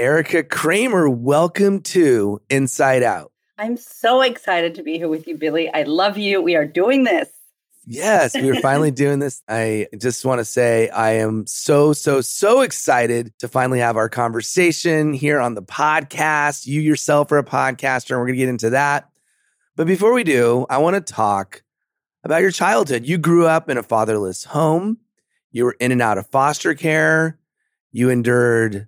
Erika Cramer, welcome to Inside Out. I'm so excited to be here with you, Billy. I love you. We are doing this. Yes, we are finally doing this. I just want to say I am so, so, so excited to finally have our conversation here on the podcast. You yourself are a podcaster, and we're going to get into that. But before we do, I want to talk about your childhood. You grew up in a fatherless home, you were in and out of foster care, you endured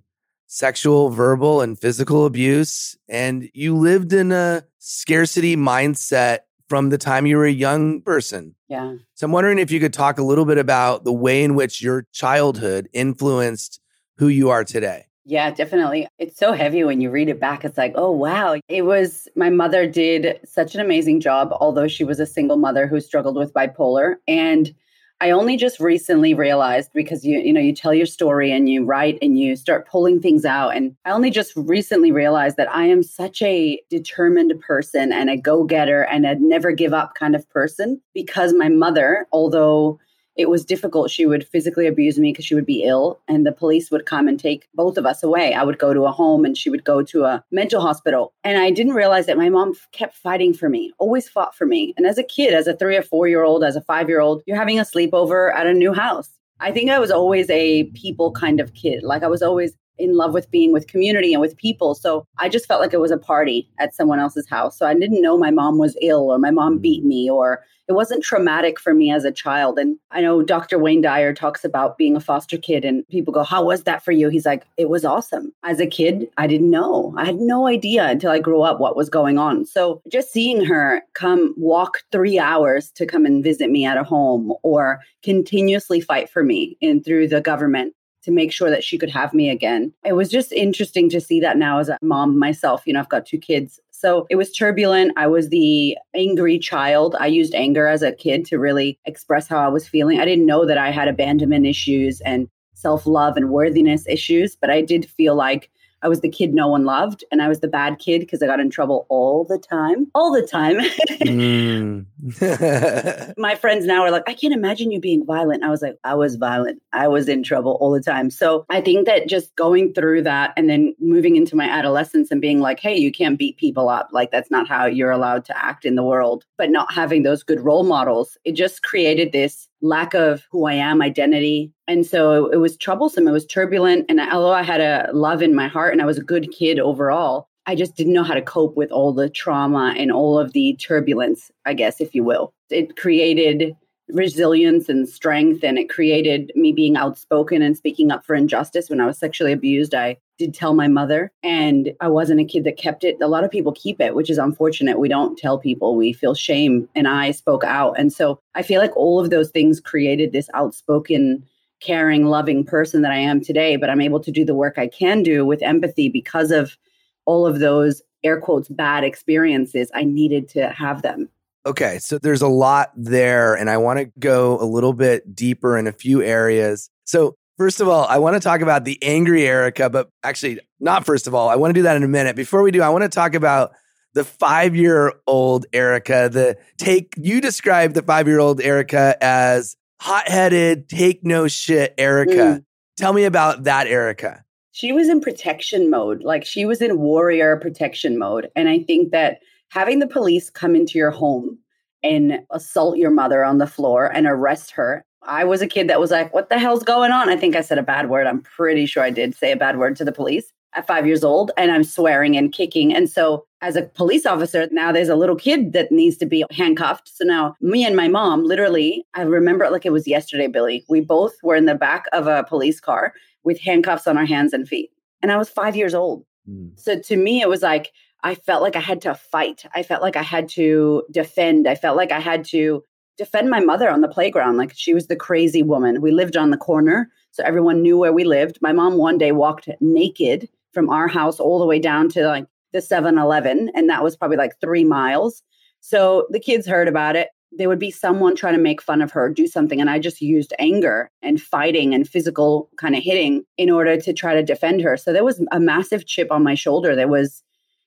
sexual, verbal, and physical abuse. And you lived in a scarcity mindset from the time you were a young person. Yeah. So I'm wondering if you could talk a little bit about the way in which your childhood influenced who you are today. Yeah, definitely. It's so heavy when you read it back. It's like, oh, wow. It was my mother did such an amazing job, although she was a single mother who struggled with bipolar. And I only just recently realized because you you know you tell your story and you write and you start pulling things out and I only just recently realized that I am such a determined person and a go-getter and a never give up kind of person because my mother although it was difficult. She would physically abuse me because she would be ill, and the police would come and take both of us away. I would go to a home and she would go to a mental hospital. And I didn't realize that my mom kept fighting for me, always fought for me. And as a kid, as a three or four year old, as a five year old, you're having a sleepover at a new house. I think I was always a people kind of kid. Like I was always in love with being with community and with people. So I just felt like it was a party at someone else's house. So I didn't know my mom was ill or my mom beat me or it wasn't traumatic for me as a child. And I know Dr. Wayne Dyer talks about being a foster kid, and people go, How was that for you? He's like, It was awesome. As a kid, I didn't know. I had no idea until I grew up what was going on. So just seeing her come walk three hours to come and visit me at a home or continuously fight for me in through the government to make sure that she could have me again. It was just interesting to see that now as a mom myself. You know, I've got two kids. So it was turbulent. I was the angry child. I used anger as a kid to really express how I was feeling. I didn't know that I had abandonment issues and self love and worthiness issues, but I did feel like I was the kid no one loved, and I was the bad kid because I got in trouble all the time, all the time. mm. My friends now are like, I can't imagine you being violent. I was like, I was violent. I was in trouble all the time. So I think that just going through that and then moving into my adolescence and being like, hey, you can't beat people up. Like, that's not how you're allowed to act in the world. But not having those good role models, it just created this lack of who I am, identity. And so it was troublesome. It was turbulent. And although I had a love in my heart and I was a good kid overall, I just didn't know how to cope with all the trauma and all of the turbulence, I guess, if you will. It created resilience and strength and it created me being outspoken and speaking up for injustice. When i was sexually abused i did tell my mother and i wasn't a kid that kept it. A lot of people keep it which is unfortunate. We don't tell people. We feel shame and i spoke out. And so i feel like all of those things created this outspoken caring loving person that i am today but i'm able to do the work i can do with empathy because of all of those air quotes bad experiences i needed to have them Okay, so there's a lot there, and I want to go a little bit deeper in a few areas. So, first of all, I want to talk about the angry Erika, but actually, not first of all. I want to do that in a minute. Before we do, I want to talk about the five year old Erika. The take you described the five year old Erika as hot headed, take no shit Erika. Mm. Tell me about that Erika. She was in protection mode, like she was in warrior protection mode. And I think that having the police come into your home and assault your mother on the floor and arrest her. I was a kid that was like, what the hell's going on? I think I said a bad word. I'm pretty sure I did say a bad word to the police at five years old, and I'm swearing and kicking. And so, as a police officer, now there's a little kid that needs to be handcuffed. So now, me and my mom, literally, I remember it like it was yesterday, Billy. We both were in the back of a police car with handcuffs on our hands and feet. And I was five years old. Mm. So to me, it was like, I felt like I had to fight. I felt like I had to defend. I felt like I had to defend my mother on the playground. Like she was the crazy woman. We lived on the corner, so everyone knew where we lived. My mom one day walked naked from our house all the way down to like the 7 Eleven, and that was probably like three miles. So the kids heard about it. There would be someone trying to make fun of her, do something. And I just used anger and fighting and physical kind of hitting in order to try to defend her. So there was a massive chip on my shoulder. There was,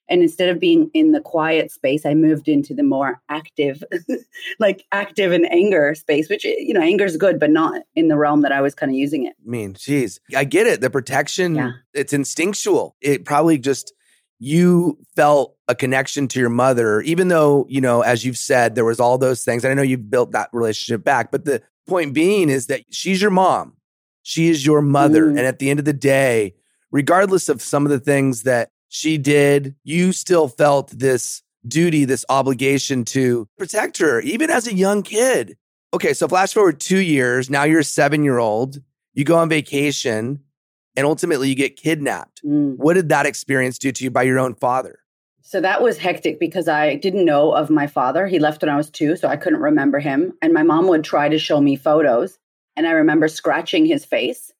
and instead of being in the quiet space, I moved into the more active, like active and anger space, which, you know, anger is good, but not in the realm that I was kind of using it. I mean, jeez I get it. The protection, Yeah. it's instinctual. It probably just, you felt a connection to your mother, even though, you know, as you've said, there was all those things. And I know you've built that relationship back. But the point being is that she's your mom, she is your mother. Mm. And at the end of the day, regardless of some of the things that she did, you still felt this duty, this obligation to protect her, even as a young kid. Okay, so flash forward two years. Now you're a seven year old. You go on vacation and ultimately you get kidnapped. Mm. What did that experience do to you by your own father? So that was hectic because I didn't know of my father. He left when I was two, so I couldn't remember him. And my mom would try to show me photos. And I remember scratching his face.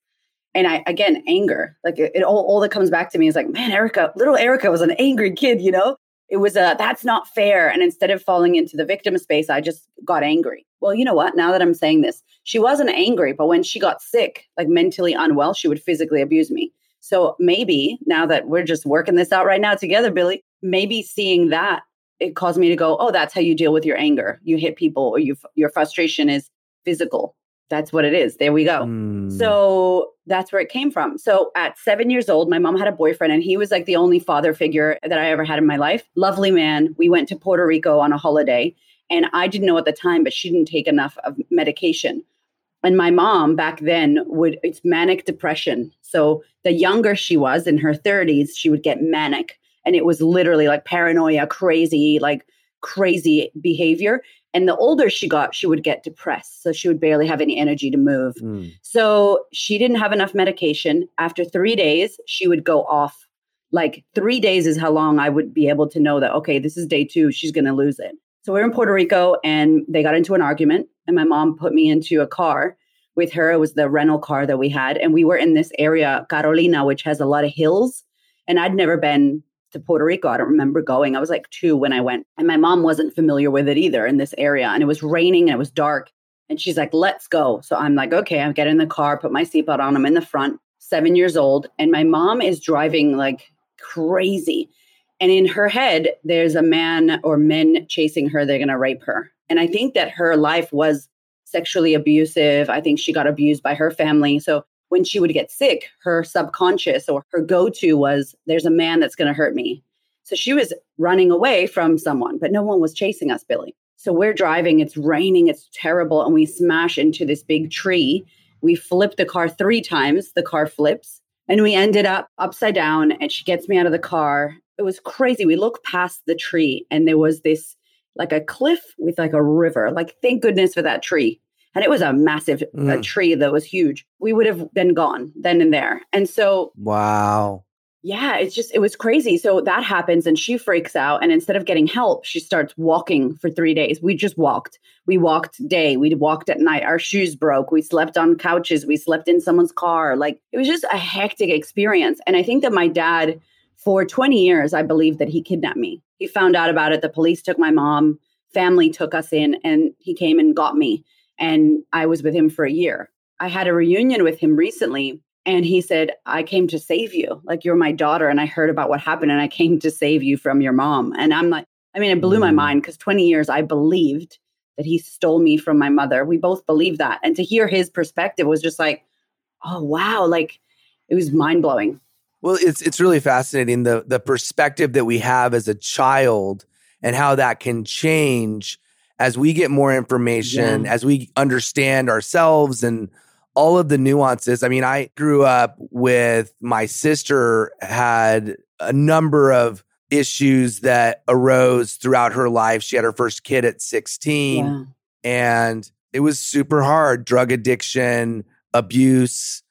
And I, again, anger. Like it, it all, all that comes back to me is like, man, Erika, little Erika was an angry kid, you know? It was a, that's not fair. And instead of falling into the victim space, I just got angry. Well, you know what? Now that I'm saying this, she wasn't angry, but when she got sick, like mentally unwell, she would physically abuse me. So maybe now that we're just working this out right now together, Billy, maybe seeing that it caused me to go, oh, that's how you deal with your anger. You hit people or you, your frustration is physical. That's what it is. There we go. Mm. So that's where it came from. So at seven years old, my mom had a boyfriend, and he was like the only father figure that I ever had in my life. Lovely man. We went to Puerto Rico on a holiday, and I didn't know at the time, but she didn't take enough of medication. And my mom back then would, it's manic depression. So the younger she was in her 30s, she would get manic. And it was literally like paranoia, crazy, like crazy behavior. And the older she got, she would get depressed. So she would barely have any energy to move. Mm. So she didn't have enough medication. After three days, she would go off. Like three days is how long I would be able to know that, okay, this is day two. She's going to lose it. So we we're in Puerto Rico and they got into an argument. And my mom put me into a car with her. It was the rental car that we had. And we were in this area, Carolina, which has a lot of hills. And I'd never been to Puerto Rico. I don't remember going. I was like two when I went. And my mom wasn't familiar with it either in this area. And it was raining and it was dark. And she's like, let's go. So I'm like, okay, I get in the car, put my seatbelt on. I'm in the front, seven years old. And my mom is driving like crazy. And in her head, there's a man or men chasing her. They're going to rape her. And I think that her life was sexually abusive. I think she got abused by her family. So when she would get sick, her subconscious or her go to was, there's a man that's going to hurt me. So she was running away from someone, but no one was chasing us, Billy. So we're driving, it's raining, it's terrible, and we smash into this big tree. We flip the car three times, the car flips, and we ended up upside down. And she gets me out of the car. It was crazy. We look past the tree, and there was this like a cliff with like a river. Like, thank goodness for that tree. And it was a massive Mm. tree that was huge. We would have been gone then and there. And so Wow. yeah, it's just, it was crazy. So that happens and she freaks out. And instead of getting help, she starts walking for three days. We just walked. We walked day. We walked at night. Our shoes broke. We slept on couches. We slept in someone's car. Like it was just a hectic experience. And I think that my dad, for 20 years, I believe that he kidnapped me. He found out about it. The police took my mom, family took us in, and he came and got me. And I was with him for a year. I had a reunion with him recently and he said, I came to save you. Like, you're my daughter. And I heard about what happened and I came to save you from your mom. And I'm like, I mean, it blew my Mm. mind because 20 years I believed that he stole me from my mother. We both believed that. And to hear his perspective was just like, oh, wow. Like, it was mind blowing. Well, it's it's really fascinating the the perspective that we have as a child and how that can change as we get more information, Yeah. as we understand ourselves and all of the nuances. I mean, I grew up with my sister had a number of issues that arose throughout her life. She had her first kid at 16 Yeah. and it was super hard drug addiction abuse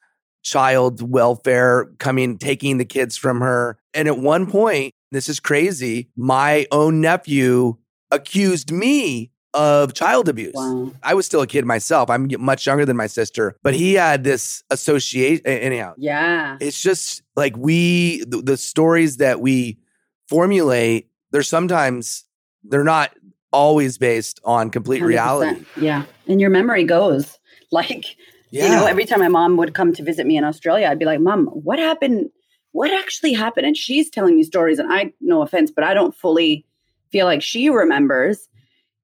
child welfare coming taking the kids from her and at one point this is crazy my own nephew accused me of child abuse Wow. i was still a kid myself i'm much younger than my sister but he had this association anyhow Yeah. it's just like we the, the stories that we formulate, they're sometimes they're not always based on complete 100%. reality. Yeah. And your memory goes. Like, yeah. you know, every time my mom would come to visit me in Australia, I'd be like, Mom, what happened? What actually happened? And she's telling me stories, and I, no offense, but I don't fully feel like she remembers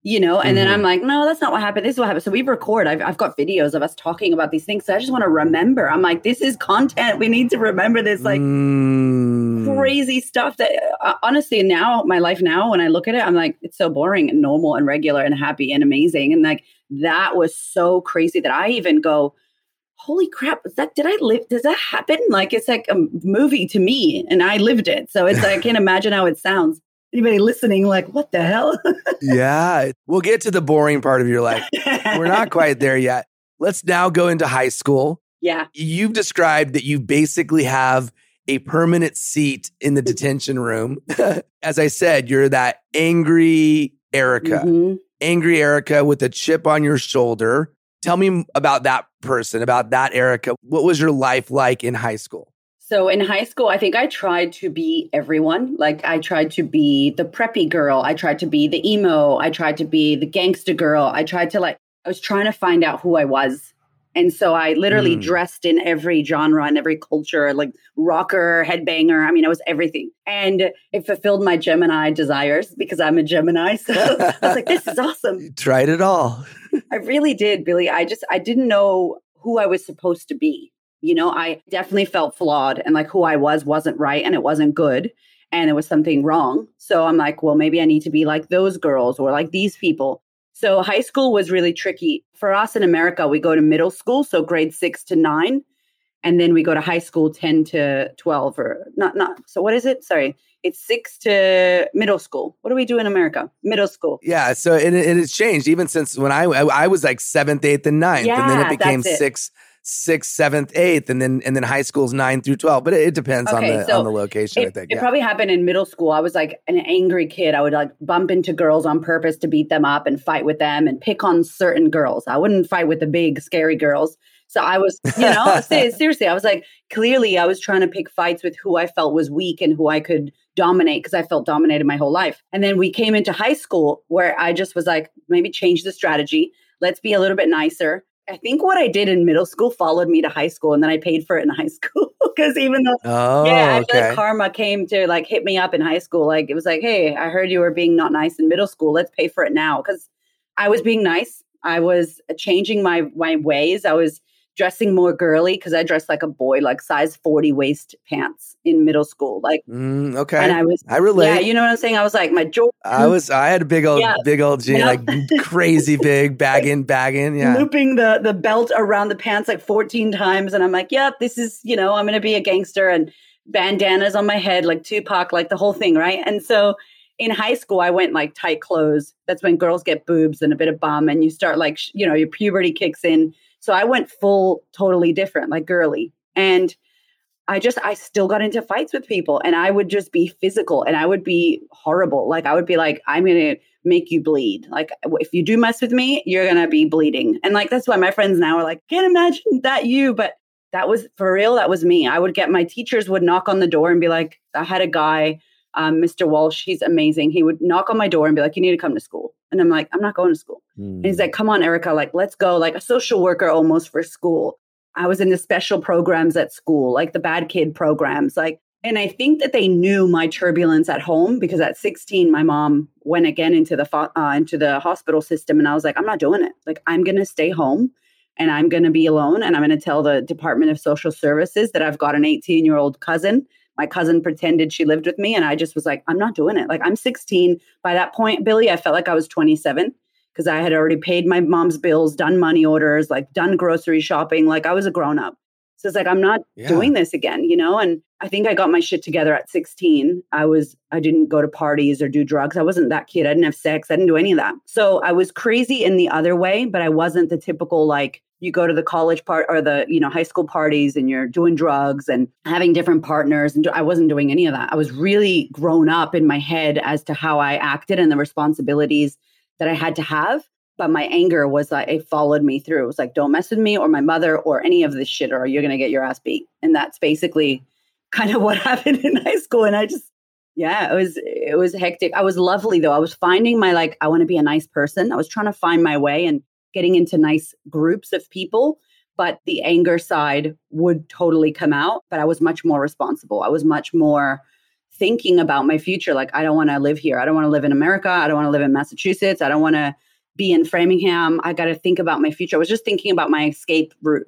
you know and mm-hmm. then i'm like no that's not what happened. This is what happened. So we record. I've, I've got videos of us talking about these things. So i just want to remember. I'm like this is content. We need to remember this like mm. crazy stuff that uh, honestly now my life now when i look at it i'm like it's so boring and normal and regular and happy and amazing. And like that was so crazy that i even go holy crap is that did i live does that happen? Like it's like a movie to me and i lived it. So it's like i can't imagine how it sounds anybody listening like what the hell? Yeah we'll get to the boring part of your life. We're not quite there yet. Let's now go into high school. Yeah. You've described that you basically have a permanent seat in the detention room. As i said you're that angry erika. Mm-hmm. angry erika with a chip on your shoulder. Tell me about that person about that erika. What was your life like in high school so in high school, I think I tried to be everyone. Like I tried to be the preppy girl. I tried to be the emo. I tried to be the gangster girl. I tried to like, I was trying to find out who I was. And so I literally mm. dressed in every genre and every culture, like rocker, headbanger. I mean, I was everything. And it fulfilled my Gemini desires because I'm a Gemini. So I was like, this is awesome. You tried it all. I really did, Billy. I just, I didn't know who I was supposed to be. You know, I definitely felt flawed and like who I was wasn't right and it wasn't good and it was something wrong. So I'm like, well, maybe I need to be like those girls or like these people. So high school was really tricky. For us in America, we go to middle school, so grade six to nine, and then we go to high school 10 to 12 or not not so what is it sorry it's six to middle school what do we do in america middle school yeah so it, it has changed even since when i i was like seventh eighth and ninth yeah, and then it became it. six sixth, seventh, eighth, and then and then high school's nine through twelve. But it, it depends okay, on the so on the location. It, I think it yeah. probably happened in middle school. I was like an angry kid. I would like bump into girls on purpose to beat them up and fight with them and pick on certain girls. I wouldn't fight with the big scary girls. So I was, you know, seriously, I was like, clearly, I was trying to pick fights with who I felt was weak and who I could dominate because I felt dominated my whole life. And then we came into high school where I just was like, maybe change the strategy. Let's be a little bit nicer. I think what I did in middle school followed me to high school, and then I paid for it in high school because even though, oh, yeah, I feel like karma came to like hit me up in high school. Like it was like, hey, I heard you were being not nice in middle school. Let's pay for it now because I was being nice. I was changing my my ways. I was dressing more girly because I dressed like a boy, like size 40 waist pants in middle school. Like, mm, okay. And I was, I relate. Yeah, you know what I'm saying? I was like, my Jordan. I was, I had a big old, yeah. big old jean, like crazy big, bagging, bagging. Yeah. Looping the, the belt around the pants like 14 times. And I'm like, yep, this is, you know, I'm going to be a gangster and bandanas on my head, like Tupac, like the whole thing. Right. And so, in high school, I went like tight clothes. That's when girls get boobs and a bit of bum, and you start like, you know, your puberty kicks in so I went full totally different, like girly. And I just, I still got into fights with people and I would just be physical and I would be horrible. Like I would be like, I'm going to make you bleed. Like if you do mess with me, you're going to be bleeding. And like, that's why my friends now are like, can't imagine that you, but that was for real. That was me. I would get my teachers would knock on the door and be like, I had a guy, um, Mr. Walsh, he's amazing. He would knock on my door and be like, you need to come to school. And I'm like, I'm not going to school. Mm. And he's hmm. like, come on, Erika, like, let's go, like a social worker almost for school. I was in the special programs at school, like the bad kid programs. Like, and I think that they knew my turbulence at home because at 16, my mom went again into the uh, into the hospital system, and I was like, I'm not doing it. Like, I'm gonna stay home, and I'm gonna be alone, and I'm gonna tell the Department of Social Services that I've got an 18 year old cousin my cousin pretended she lived with me and i just was like i'm not doing it. Like i'm 16 by that point billy i felt like i was 27 because i had already paid my mom's bills done money orders like done grocery shopping. Like i was a grown up so it's like i'm not yeah. doing this again you know? And i think i got my shit together at 16 i was i didn't go to parties or do drugs. I wasn't that kid. I didn't have sex. I didn't do any of that. So i was crazy in the other way but i wasn't the typical like you go to the college part or the you know high school parties and you're doing drugs and having different partners and i wasn't doing any of that i was really grown up in my head as to how i acted and the responsibilities that i had to have but my anger was like it followed me through it was like don't mess with me or my mother or any of this shit or you're going to get your ass beat and that's basically kind of what happened in high school and i just Yeah, it was it was hectic. I was lovely though. I was finding my like I want to be a nice person. I was trying to find my way and getting into nice groups of people, but the anger side would totally come out, but I was much more responsible. I was much more thinking about my future like I don't want to live here. I don't want to live in America. I don't want to live in Massachusetts. I don't want to be in Framingham. I got to think about my future. I was just thinking about my escape route,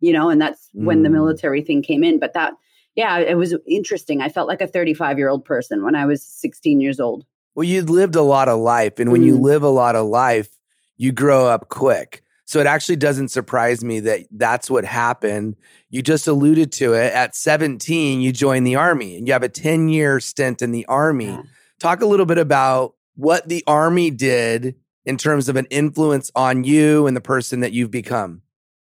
you know, and that's mm. when the mm. military thing came in, but that yeah, it was interesting. I felt like a 35 year old person when I was 16 years old. Well, you'd lived a lot of life. And when mm. you live a lot of life, you grow up quick. So it actually doesn't surprise me that that's what happened. You just alluded to it. At 17, you joined the army and you have a 10 year stint in the army. Yeah. Talk a little bit about what the army did in terms of an influence on you and the person that you've become.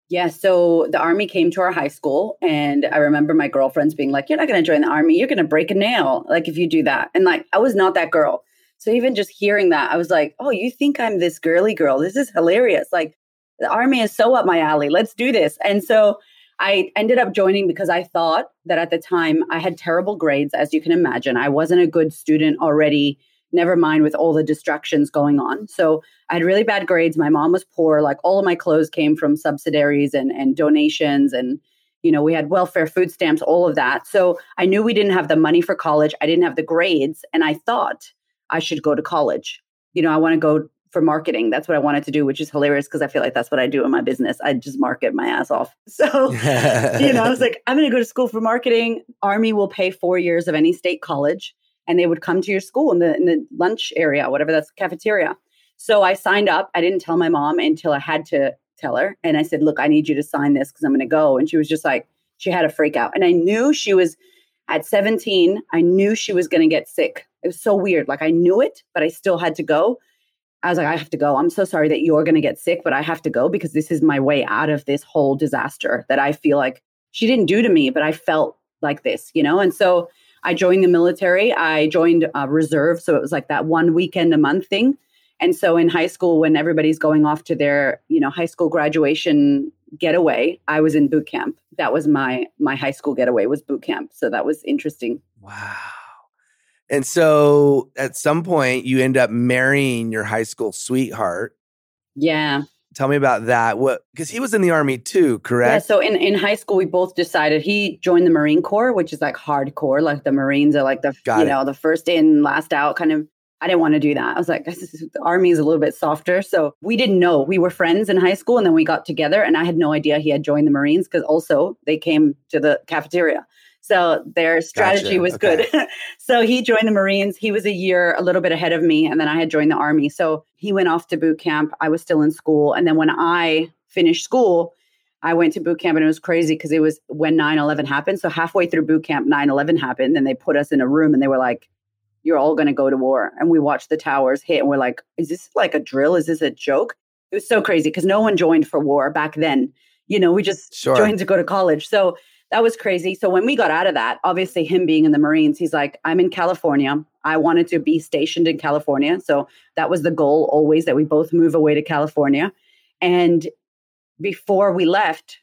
Yeah, so the army came to our high school, and I remember my girlfriends being like, You're not going to join the army. You're going to break a nail. Like, if you do that. And like, I was not that girl. So even just hearing that, I was like, Oh, you think I'm this girly girl? This is hilarious. Like, the army is so up my alley. Let's do this. And so I ended up joining because I thought that at the time I had terrible grades, as you can imagine. I wasn't a good student already never mind with all the distractions going on. So I had really bad grades. My mom was poor. Like all of my clothes came from subsidiaries and, and donations. And, you know, we had welfare, food stamps, all of that. So I knew we didn't have the money for college. I didn't have the grades. And I thought I should go to college. You know, I want to go for marketing. That's what I wanted to do, which is hilarious because I feel like that's what I do in my business. I just market my ass off. So, you know, I was like, I'm going to go to school for marketing. Army will pay four years of any state college and they would come to your school in the in the lunch area, whatever that's cafeteria. So I signed up. I didn't tell my mom until I had to tell her. And I said, look, I need you to sign this because I'm going to go. And she was just like, she had a freak out. And I knew she was at 17, I knew she was going to get sick. It was so weird. Like I knew it, but I still had to go. I was like, I have to go. I'm so sorry that you're going to get sick, but I have to go because this is my way out of this whole disaster that I feel like she didn't do to me, but I felt like this, you know? And so I joined the military. I joined uh, reserve. So it was like that one weekend a month thing. And so in high school, when everybody's going off to their, you know, high school graduation getaway, I was in boot camp. That was my my high school getaway was boot camp. So that was interesting. Wow. And so at some point you end up marrying your high school sweetheart. Yeah. Tell me about that. What because he was in the army too, correct? Yeah. So in, in high school, we both decided he joined the Marine Corps, which is like hardcore. Like the Marines are like the Got you it. know the first in, last out kind of. I didn't want to do that. I was like, the army is a little bit softer. So we didn't know. We were friends in high school, and then we got together, and I had no idea he had joined the Marines because also they came to the cafeteria. So their strategy gotcha. was okay. good. so he joined the Marines. He was a year a little bit ahead of me. And then I had joined the Army. So he went off to boot camp. I was still in school. And then when I finished school, I went to boot camp and it was crazy because it was when 9 11 happened. So halfway through boot camp, 9 11 happened. And they put us in a room and they were like, You're all going to go to war. And we watched the towers hit and we're like, Is this like a drill? Is this a joke? It was so crazy because no one joined for war back then. You know, we just sure. joined to go to college. So that was crazy. So when we got out of that, obviously him being in the Marines, he's like, I'm in California. I wanted to be stationed in California. So that was the goal always that we both move away to California. And before we left,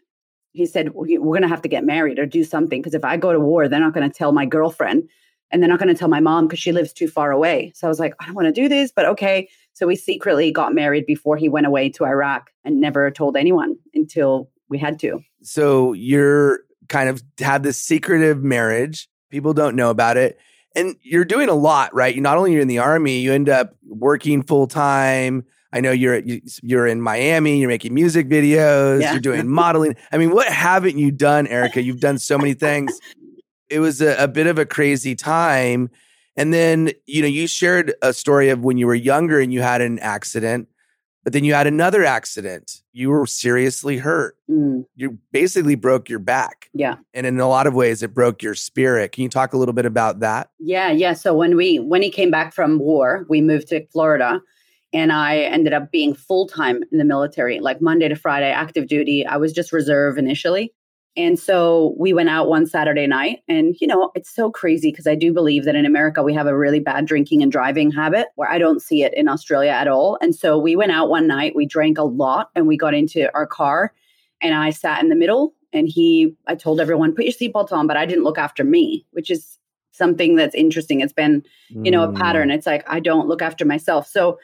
he said, We're going to have to get married or do something. Because if I go to war, they're not going to tell my girlfriend and they're not going to tell my mom because she lives too far away. So I was like, I don't want to do this, but okay. So we secretly got married before he went away to Iraq and never told anyone until we had to. So you're kind of have this secretive marriage. People don't know about it. And you're doing a lot, right? You not only you're in the army, you end up working full time. I know you're you're in Miami. You're making music videos. Yeah. You're doing modeling. I mean, what haven't you done, Erika? You've done so many things. It was a, a bit of a crazy time. And then you know you shared a story of when you were younger and you had an accident. But then you had another accident. You were seriously hurt. Mm. You basically broke your back. Yeah. And in a lot of ways it broke your spirit. Can you talk a little bit about that? Yeah, yeah. So when we when he came back from war, we moved to Florida and I ended up being full-time in the military, like Monday to Friday active duty. I was just reserve initially. And so we went out one Saturday night. And, you know, it's so crazy because I do believe that in America we have a really bad drinking and driving habit where I don't see it in Australia at all. And so we went out one night, we drank a lot, and we got into our car. And I sat in the middle. And he, I told everyone, put your seatbelt on, but I didn't look after me, which is something that's interesting. It's been, you know, a pattern. Mm. It's like I don't look after myself. So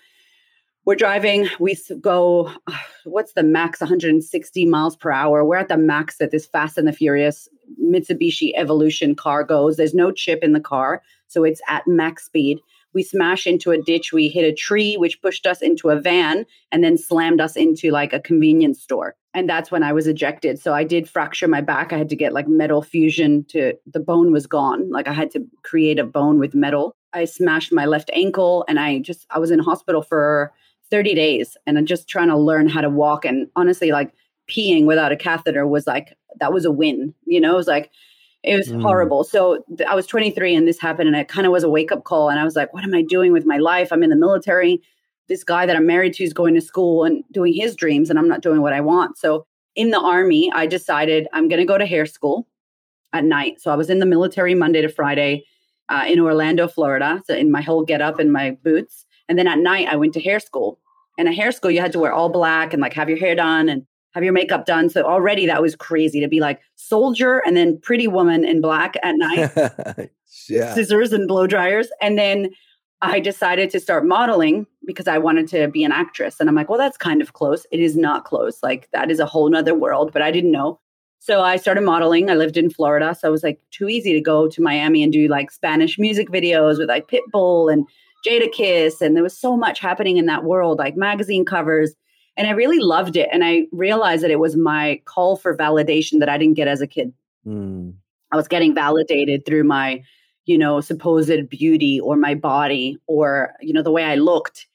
we're driving. We go, uh, what's the max? 160 miles per hour. We're at the max that this Fast and the Furious Mitsubishi Evolution car goes. There's no chip in the car, so it's at max speed. We smash into a ditch. We hit a tree, which pushed us into a van and then slammed us into like a convenience store. And that's when I was ejected. So I did fracture my back. I had to get like metal fusion to the bone was gone. Like I had to create a bone with metal. I smashed my left ankle and I just, I was in hospital for 30 days and I'm just trying to learn how to walk. And honestly, like peeing without a catheter was like, that was a win. You know, it was like, it was Mm. horrible. So th- I was 23 and this happened, and it kind of was a wake up call. And I was like, what am I doing with my life? I'm in the military. This guy that I'm married to is going to school and doing his dreams, and I'm not doing what I want. So in the army, I decided I'm going to go to hair school at night. So I was in the military Monday to Friday uh, in Orlando, Florida. So in my whole get up and my boots. And then at night, I went to hair school. And at hair school, you had to wear all black and like have your hair done and have your makeup done. So already that was crazy to be like soldier and then pretty woman in black at night, yeah. scissors and blow dryers. And then I decided to start modeling because I wanted to be an actress. And I'm like, well, that's kind of close. It is not close. Like that is a whole nother world, but I didn't know. So I started modeling. I lived in Florida. So it was like too easy to go to Miami and do like Spanish music videos with like Pitbull and Jadakiss. And there was so much happening in that world, like magazine covers. And I really loved it. And I realized that it was my call for validation that I didn't get as a kid. Mm. I was getting validated through my, you know, supposed beauty or my body or, you know, the way I looked,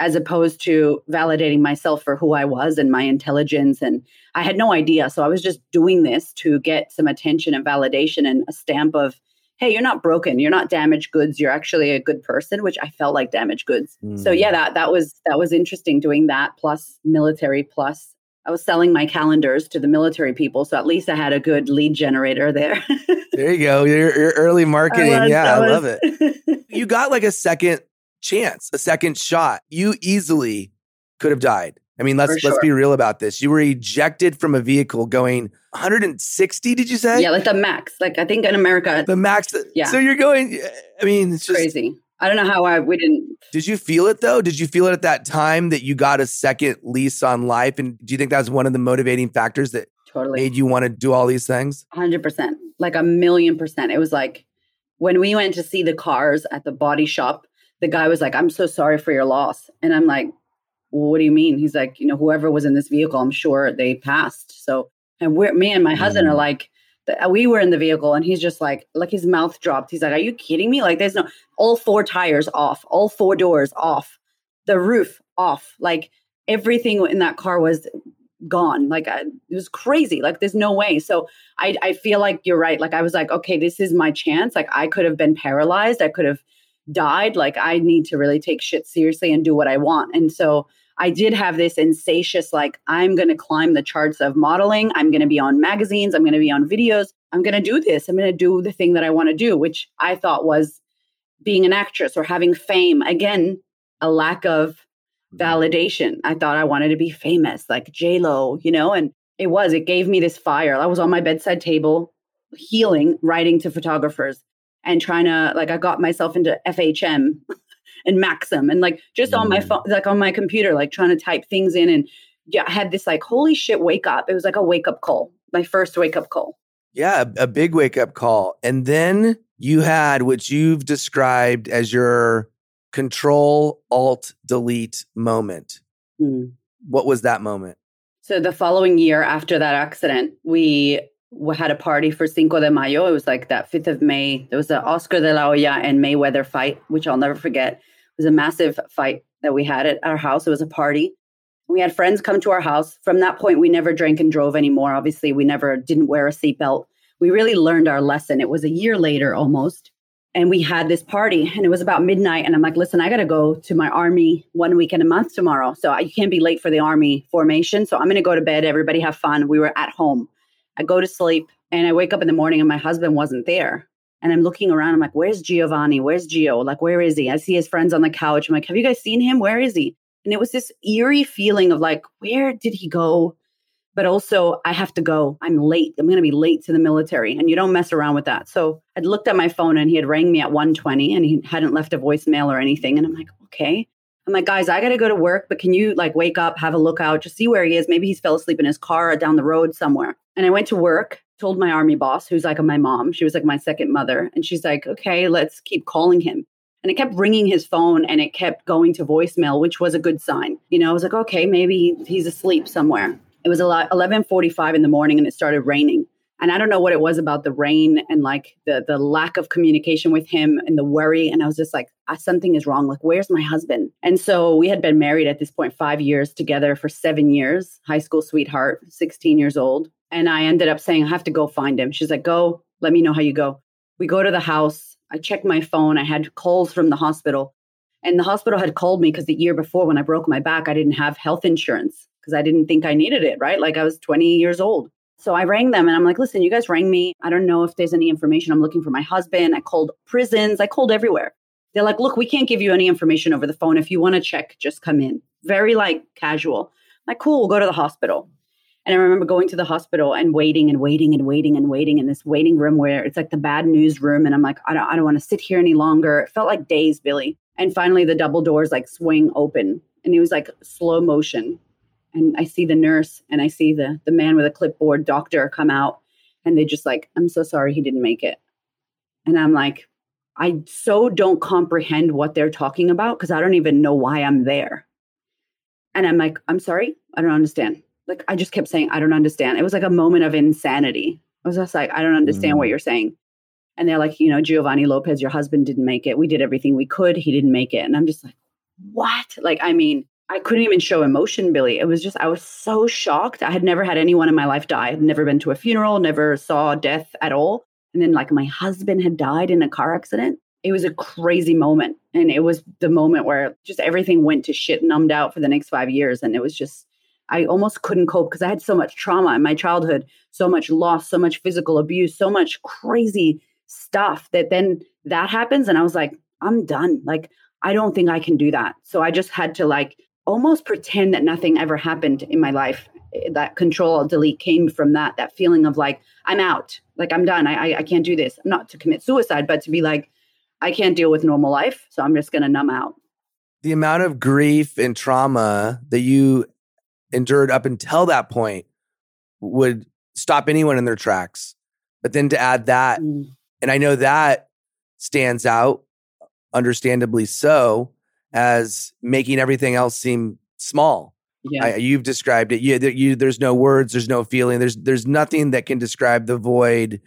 as opposed to validating myself for who I was and my intelligence. And I had no idea. So I was just doing this to get some attention and validation and a stamp of, hey, you're not broken. You're not damaged goods. You're actually a good person, which I felt like damaged goods. So Mm. yeah, that that was that was interesting doing that plus military plus I was selling my calendars to the military people, so at least I had a good lead generator there. There you go. Your, your early marketing. was- yeah, I, was- love it. You got like a second chance, a second shot. You easily could have died. I mean, let's For let's be real about this. You were ejected from a vehicle going 160, did you say? yeah, like the max. Like I think in America, The max. Yeah. So you're going I mean, it's just crazy. I don't know how I we didn't. Did you feel it though? Did you feel it at that time that you got a second lease on life and do you think that was one of the motivating factors that Totally, made you want to do all these things? hundred percent, like a million percent. It was like when we went to see the cars at the body shop. The guy was like, "I'm so sorry for your loss," and I'm like, well, "What do you mean?" He's like, "You know, whoever was in this vehicle, I'm sure they passed." So, and we're me and my husband are Mm. like, we were in the vehicle, and he's just like, like his mouth dropped. He's like, "Are you kidding me?" Like, there's no all four tires off, all four doors off, the roof off, like everything in that car was gone. Like I, it was crazy. Like there's no way. So I I feel like you're right. Like I was like, okay, this is my chance. Like I could have been paralyzed. I could have died. Like I need to really take shit seriously and do what I want. And so I did have this insatious like I'm going to climb the charts of modeling. I'm going to be on magazines. I'm going to be on videos. I'm going to do this. I'm going to do the thing that I want to do, which I thought was being an actress or having fame. Again, a lack of mm-hmm. validation. I thought I wanted to be famous, like Lo, you know, and it was. It gave me this fire. I was on my bedside table, healing, writing to photographers, and trying to like. I got myself into FHM and Maxim, and like just on my Mm. phone, like on my computer, like trying to type things in, and yeah, I had this like holy shit wake up. It was like a wake up call, my first wake up call. Yeah, a, a big wake up call. And then you had what you've described as your control alt delete moment. Mm. What was that moment? So the following year after that accident, we w- had a party for Cinco de Mayo. It was like that 5th of May. There was an Oscar de la Hoya and Mayweather fight, which I'll never forget. It was a massive fight that we had at our house. It was a party. We had friends come to our house. From that point, we never drank and drove anymore. Obviously, we never didn't wear a seatbelt. We really learned our lesson. It was a year later almost. And we had this party, and it was about midnight. And I'm like, listen, I got to go to my army one week and a month tomorrow. So I, you can't be late for the army formation. So I'm going to go to bed. Everybody have fun. We were at home. I go to sleep, and I wake up in the morning, and my husband wasn't there. And I'm looking around. I'm like, where's Giovanni? Where's Gio? Like, where is he? I see his friends on the couch. I'm like, have you guys seen him? Where is he? And it was this eerie feeling of like, where did he go? but also I have to go. I'm late. I'm going to be late to the military and you don't mess around with that. So I'd looked at my phone and he had rang me at 120 and he hadn't left a voicemail or anything. And I'm like, okay. I'm like, guys, I got to go to work, but can you like wake up, have a look out, just see where he is? Maybe he's fell asleep in his car or down the road somewhere. And I went to work, told my army boss, who's like my mom. She was like my second mother. And she's like, okay, let's keep calling him. And it kept ringing his phone and it kept going to voicemail, which was a good sign. You know, I was like, okay, maybe he's asleep somewhere. It was a lot 11:45 in the morning and it started raining. And I don't know what it was about the rain and like the the lack of communication with him and the worry. And I was just like, ah, something is wrong. Like, where's my husband? And so we had been married at this point five years together for seven years, high school sweetheart, 16 years old. And I ended up saying, I have to go find him. She's like, go, let me know how you go. We go to the house. I check my phone. I had calls from the hospital. And the hospital had called me because the year before, when I broke my back, I didn't have health insurance because I didn't think I needed it, right? Like I was 20 years old. So I rang them and I'm like, listen, you guys rang me. I don't know if there's any information. I'm looking for my husband. I called prisons. I called everywhere. They're like, look, we can't give you any information over the phone. If you want to check, just come in. Very like casual. I'm like, cool, we'll go to the hospital. And I remember going to the hospital and waiting and waiting and waiting and waiting in this waiting room where it's like the bad news room. And I'm like, I don't, I don't want to sit here any longer. It felt like days, Billy. And finally, the double doors like swing open and it was like slow motion. And I see the nurse and I see the, the man with a clipboard doctor come out and they just like, I'm so sorry he didn't make it. And I'm like, I so don't comprehend what they're talking about because I don't even know why I'm there. And I'm like, I'm sorry, I don't understand like I just kept saying, I don't understand. It was like a moment of insanity. I was just like, I don't understand mm. what you're saying. And they're like, you know, Giovanni Lopez, your husband didn't make it. We did everything we could. He didn't make it. And I'm just like, what? Like, I mean, I couldn't even show emotion, Billy. It was just, I was so shocked. I had never had anyone in my life die. I'd never been to a funeral, never saw death at all. And then, like, my husband had died in a car accident. It was a crazy moment. And it was the moment where just everything went to shit, numbed out for the next five years. And it was just, I almost couldn't cope because I had so much trauma in my childhood, so much loss, so much physical abuse, so much crazy stuff that then that happens. And I was like, I'm done. Like, I don't think I can do that. So I just had to like almost pretend that nothing ever happened in my life. That control delete came from that, that feeling of like, I'm out, like I'm done. I, I, I can't do this. Not to commit suicide, but to be like, I can't deal with normal life. So I'm just going to numb out. The amount of grief and trauma that you endured up until that point would stop anyone in their tracks. But then to add that, mm. and I know that stands out, understandably so, as making everything else seem small. Yeah. I, you've described it. You, you, there's no words, there's no feeling, there's there's nothing that can describe the void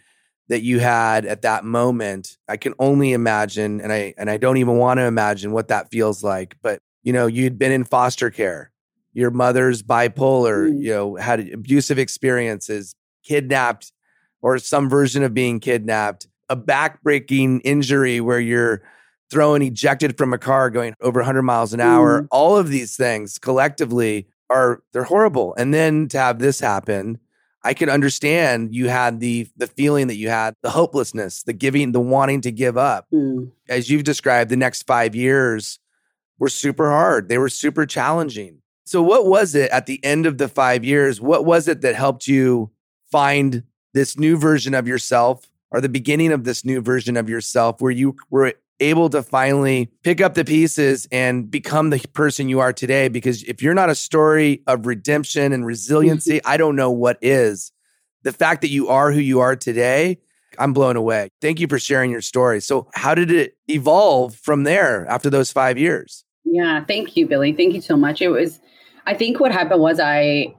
that you had at that moment. I can only imagine, and I and I don't even want to imagine what that feels like. But you know, you'd been in foster care your mother's bipolar, mm. you know, had abusive experiences, kidnapped or some version of being kidnapped, a backbreaking injury where you're thrown ejected from a car going over 100 miles an hour. Mm. All of these things collectively are they're horrible. And then to have this happen, I can understand you had the the feeling that you had, the hopelessness, the giving, the wanting to give up. Mm. As you've described, the next 5 years were super hard. They were super challenging. So, what was it at the end of the five years? What was it that helped you find this new version of yourself or the beginning of this new version of yourself where you were able to finally pick up the pieces and become the person you are today? Because if you're not a story of redemption and resiliency, mm-hmm. I don't know what is. The fact that you are who you are today, I'm blown away. Thank you for sharing your story. So, how did it evolve from there after those five years? Yeah, thank you, Billy. Thank you so much. It was I think what happened was I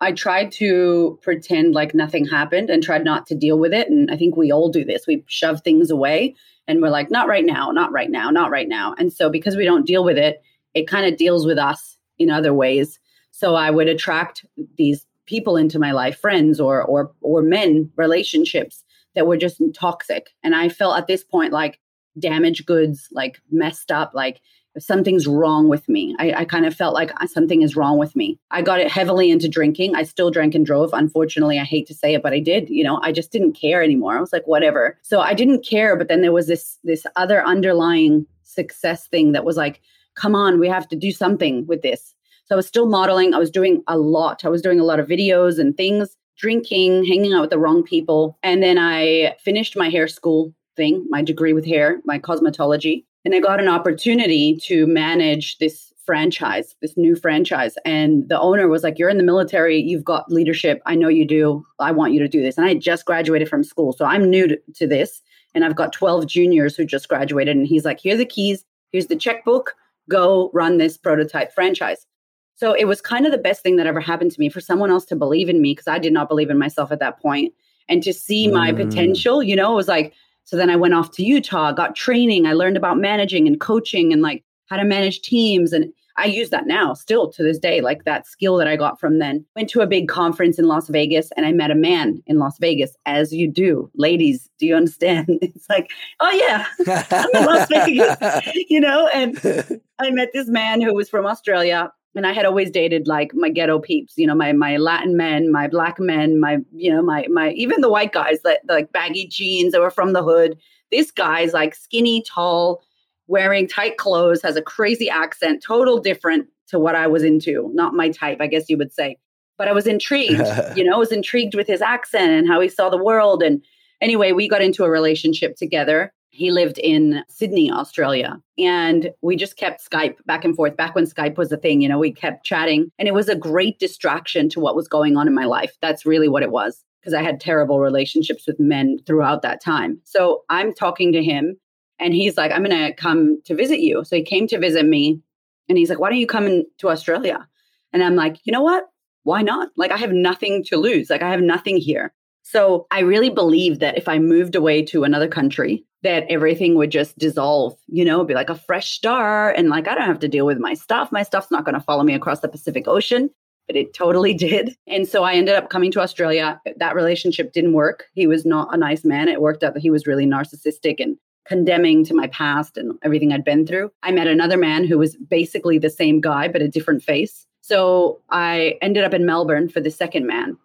I tried to pretend like nothing happened and tried not to deal with it. And I think we all do this. We shove things away and we're like, not right now, not right now, not right now. And so because we don't deal with it, it kind of deals with us in other ways. So I would attract these people into my life, friends or or or men, relationships that were just toxic. And I felt at this point like damaged goods, like messed up, like something's wrong with me. I, I, kind of felt like uh, something is wrong with me. I got it heavily into drinking. I still drank and drove. Unfortunately, I hate to say it, but I did. You know, I just didn't care anymore. I was like, whatever. So I didn't care. But then there was this this other underlying success thing that was like, come on, we have to do something with this. So I was still modeling. I was doing a lot. I was doing a lot of videos and things, drinking, hanging out with the wrong people. And then I finished my hair school thing, my degree with hair, my cosmetology. And I got an opportunity to manage this franchise, this new franchise. And the owner was like, You're in the military, you've got leadership. I know you do. I want you to do this. And I just graduated from school. So I'm new to, to this. And I've got 12 juniors who just graduated. And he's like, Here are the keys. Here's the checkbook. Go run this prototype franchise. So it was kind of the best thing that ever happened to me for someone else to believe in me because I did not believe in myself at that point and to see my mm. potential, you know, it was like, so then I went off to Utah, got training. I learned about managing and coaching and like how to manage teams. And I use that now still to this day, like that skill that I got from then. Went to a big conference in Las Vegas and I met a man in Las Vegas, as you do. Ladies, do you understand? It's like, oh yeah, I'm in Las Vegas, you know? And I met this man who was from Australia and I had always dated like my ghetto peeps, you know, my my Latin men, my black men, my you know, my my even the white guys that like baggy jeans that were from the hood. This guy's like skinny, tall, wearing tight clothes, has a crazy accent, total different to what I was into. Not my type, I guess you would say. But I was intrigued, you know, I was intrigued with his accent and how he saw the world. And anyway, we got into a relationship together he lived in Sydney, Australia. And we just kept Skype back and forth back when Skype was a thing. You know, we kept chatting and it was a great distraction to what was going on in my life. That's really what it was because I had terrible relationships with men throughout that time. So I'm talking to him and he's like, I'm going to come to visit you. So he came to visit me and he's like, Why don't you come in to Australia? And I'm like, You know what? Why not? Like, I have nothing to lose. Like, I have nothing here. So I really believe that if I moved away to another country, that everything would just dissolve, you know, be like a fresh start. And like, I don't have to deal with my stuff. My stuff's not going to follow me across the Pacific Ocean, but it totally did. And so I ended up coming to Australia. That relationship didn't work. He was not a nice man. It worked out that he was really narcissistic and condemning to my past and everything I'd been through. I met another man who was basically the same guy, but a different face. So I ended up in Melbourne for the second man.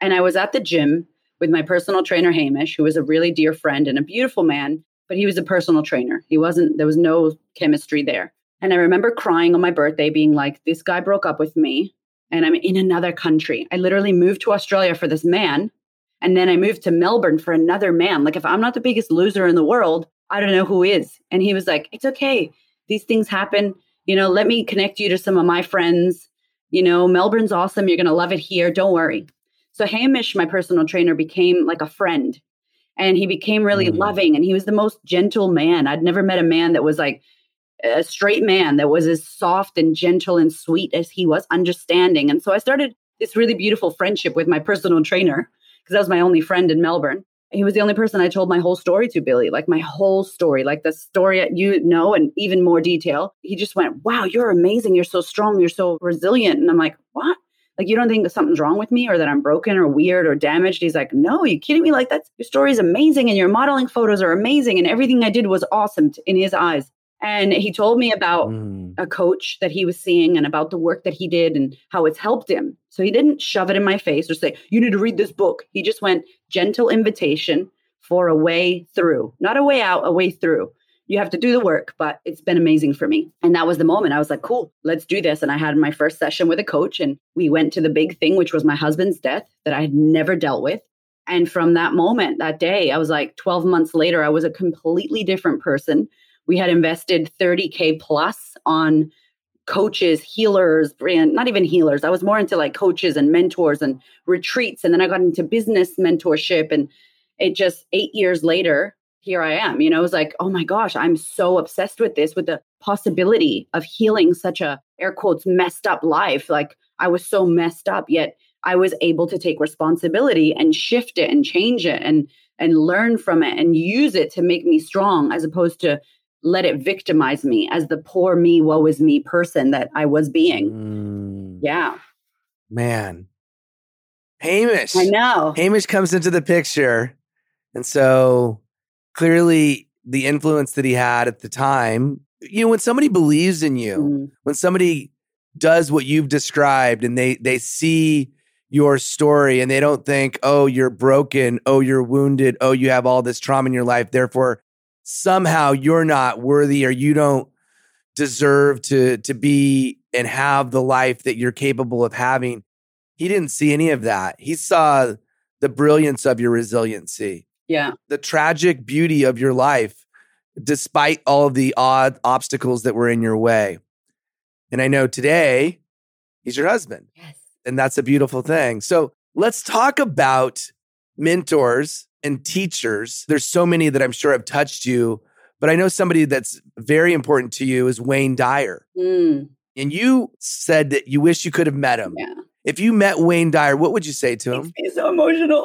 And I was at the gym with my personal trainer, Hamish, who was a really dear friend and a beautiful man, but he was a personal trainer. He wasn't, there was no chemistry there. And I remember crying on my birthday, being like, this guy broke up with me and I'm in another country. I literally moved to Australia for this man. And then I moved to Melbourne for another man. Like, if I'm not the biggest loser in the world, I don't know who is. And he was like, it's okay. These things happen. You know, let me connect you to some of my friends. You know, Melbourne's awesome. You're going to love it here. Don't worry. So Hamish, my personal trainer, became like a friend and he became really mm. loving and he was the most gentle man. I'd never met a man that was like a straight man that was as soft and gentle and sweet as he was, understanding. And so I started this really beautiful friendship with my personal trainer because that was my only friend in Melbourne. He was the only person I told my whole story to, Billy, like my whole story, like the story that you know, and even more detail. He just went, Wow, you're amazing. You're so strong. You're so resilient. And I'm like, What? Like, you don't think that something's wrong with me or that I'm broken or weird or damaged? He's like, No, you kidding me? Like, that's your story is amazing and your modeling photos are amazing and everything I did was awesome in his eyes. And he told me about mm. a coach that he was seeing and about the work that he did and how it's helped him. So he didn't shove it in my face or say, You need to read this book. He just went gentle invitation for a way through, not a way out, a way through you have to do the work, but it's been amazing for me. And that was the moment I was like, cool, let's do this. And I had my first session with a coach, and we went to the big thing, which was my husband's death that I had never dealt with. And from that moment, that day, I was like 12 months later, I was a completely different person. We had invested 30K plus on coaches, healers, brand, not even healers. I was more into like coaches and mentors and retreats. And then I got into business mentorship. And it just eight years later, here I am. You know, it was like, oh my gosh, I'm so obsessed with this, with the possibility of healing such a air quotes messed up life. Like I was so messed up, yet I was able to take responsibility and shift it and change it and and learn from it and use it to make me strong as opposed to let it victimize me as the poor me, woe is me person that I was being. Mm. Yeah. Man. Hamish. I know. Hamish comes into the picture. And so clearly the influence that he had at the time. You know, when somebody believes in you, mm. when somebody does what you've described and they they see your story and they don't think, "Oh, you're broken, oh, you're wounded, oh, you have all this trauma in your life, therefore somehow you're not worthy or you don't deserve to to be and have the life that you're capable of having. He didn't see any of that. He saw the brilliance of your resiliency. Yeah. The tragic beauty of your life, despite all of the odd obstacles that were in your way. And I know today he's your husband. Yes. And that's a beautiful thing. So let's talk about mentors and teachers. There's so many that I'm sure have touched you, but I know somebody that's very important to you is Wayne Dyer. Mm, And you said that you wish you could have met him. yeah. If you met Wayne Dyer, what would you say to him? Me so emotional.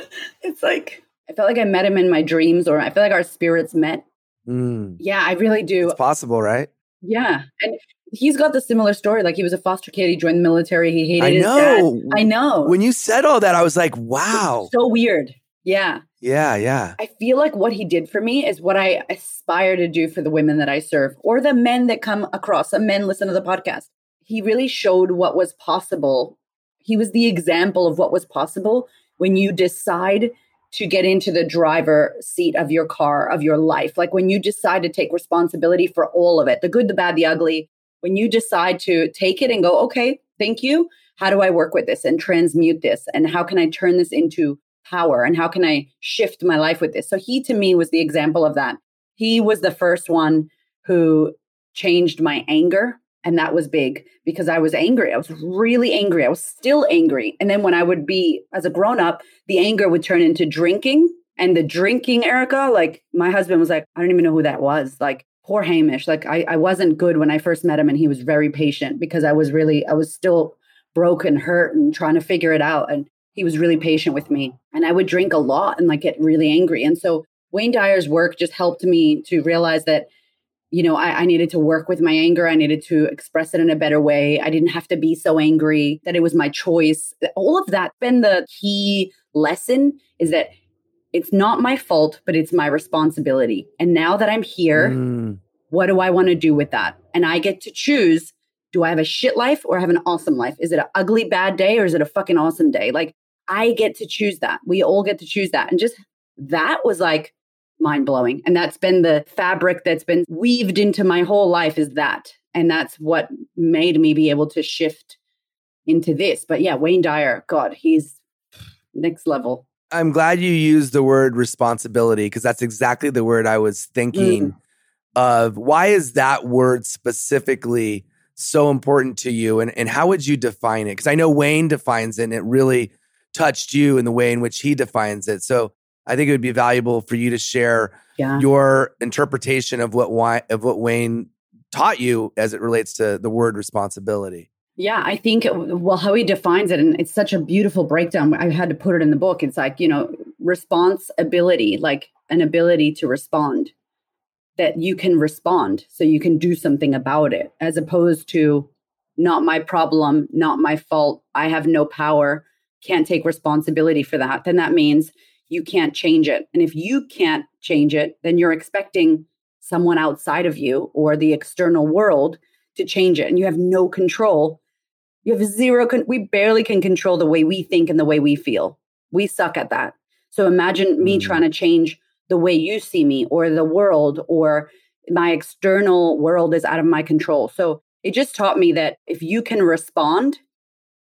it's like I felt like I met him in my dreams, or I feel like our spirits met. Mm, Yeah, I really do. it's possible, right? Yeah, and he's got the similar story. Like he was a foster kid. He joined the military. He hated I his know. dad. I know. When you said all that, I was like, wow. so weird. Yeah. Yeah, yeah. I feel like what he did for me is what I aspire to do for the women that I serve or the men that come across. Some men listen to the podcast. He really showed what was possible. He was the example of what was possible when you decide to get into the driver seat of your car, of your life. Like when you decide to take responsibility for all of it the good, the bad, the ugly. When you decide to take it and go, okay, thank you. How do I work with this and transmute this? And how can I turn this into power? And how can I shift my life with this? So he to me was the example of that. He was the first one who changed my anger. And that was big because I was angry. I was really angry. I was still angry. And then when I would be, as a grown up, the anger would turn into drinking. And the drinking, Erika, like my husband was like, I don't even know who that was. Like, poor Hamish. Like, I, I wasn't good when I first met him. And he was very patient because I was really, I was still broken, hurt, and trying to figure it out. And he was really patient with me. And I would drink a lot and like get really angry. And so Wayne Dyer's work just helped me to realize that you know, I, I, needed to work with my anger. I needed to express it in a better way. I didn't have to be so angry, that it was my choice. All of that been the key lesson is that it's not my fault, but it's my responsibility. And now that I'm here, Mm, what do I want to do with that? And I get to choose do I have a shit life or have an awesome life? Is it an ugly, bad day or is it a fucking awesome day? Like, I get to choose that. We all get to choose that. And just that was like, mind blowing. And that's been the fabric that's been weaved into my whole life is that. And that's what made me be able to shift into this. But yeah, Wayne Dyer, God, he's next level. I'm glad you used the word responsibility because that's exactly the word I was thinking mm. of. Why is that word specifically so important to you? And, and how would you define it? Because I know Wayne defines it and it really touched you in the way in which he defines it. So I think it would be valuable for you to share Yeah. your interpretation of what why, of what Wayne taught you as it relates to the word responsibility. Yeah, I think, well, how he defines it, and it's such a beautiful breakdown. I had to put it in the book. It's like, you know, responsibility, like an ability to respond, that you can respond so you can do something about it, as opposed to not my problem, not my fault. I have no power, can't take responsibility for that. Then that means you can't change it. And if you can't change it, then you're expecting someone outside of you or the external world to change it. And you have no control you have zero, con- we barely can control the way we think and the way we feel. We suck at that. So imagine me Mm. trying to change the way you see me or the world or my external world is out of my control. So it just taught me that if you can respond,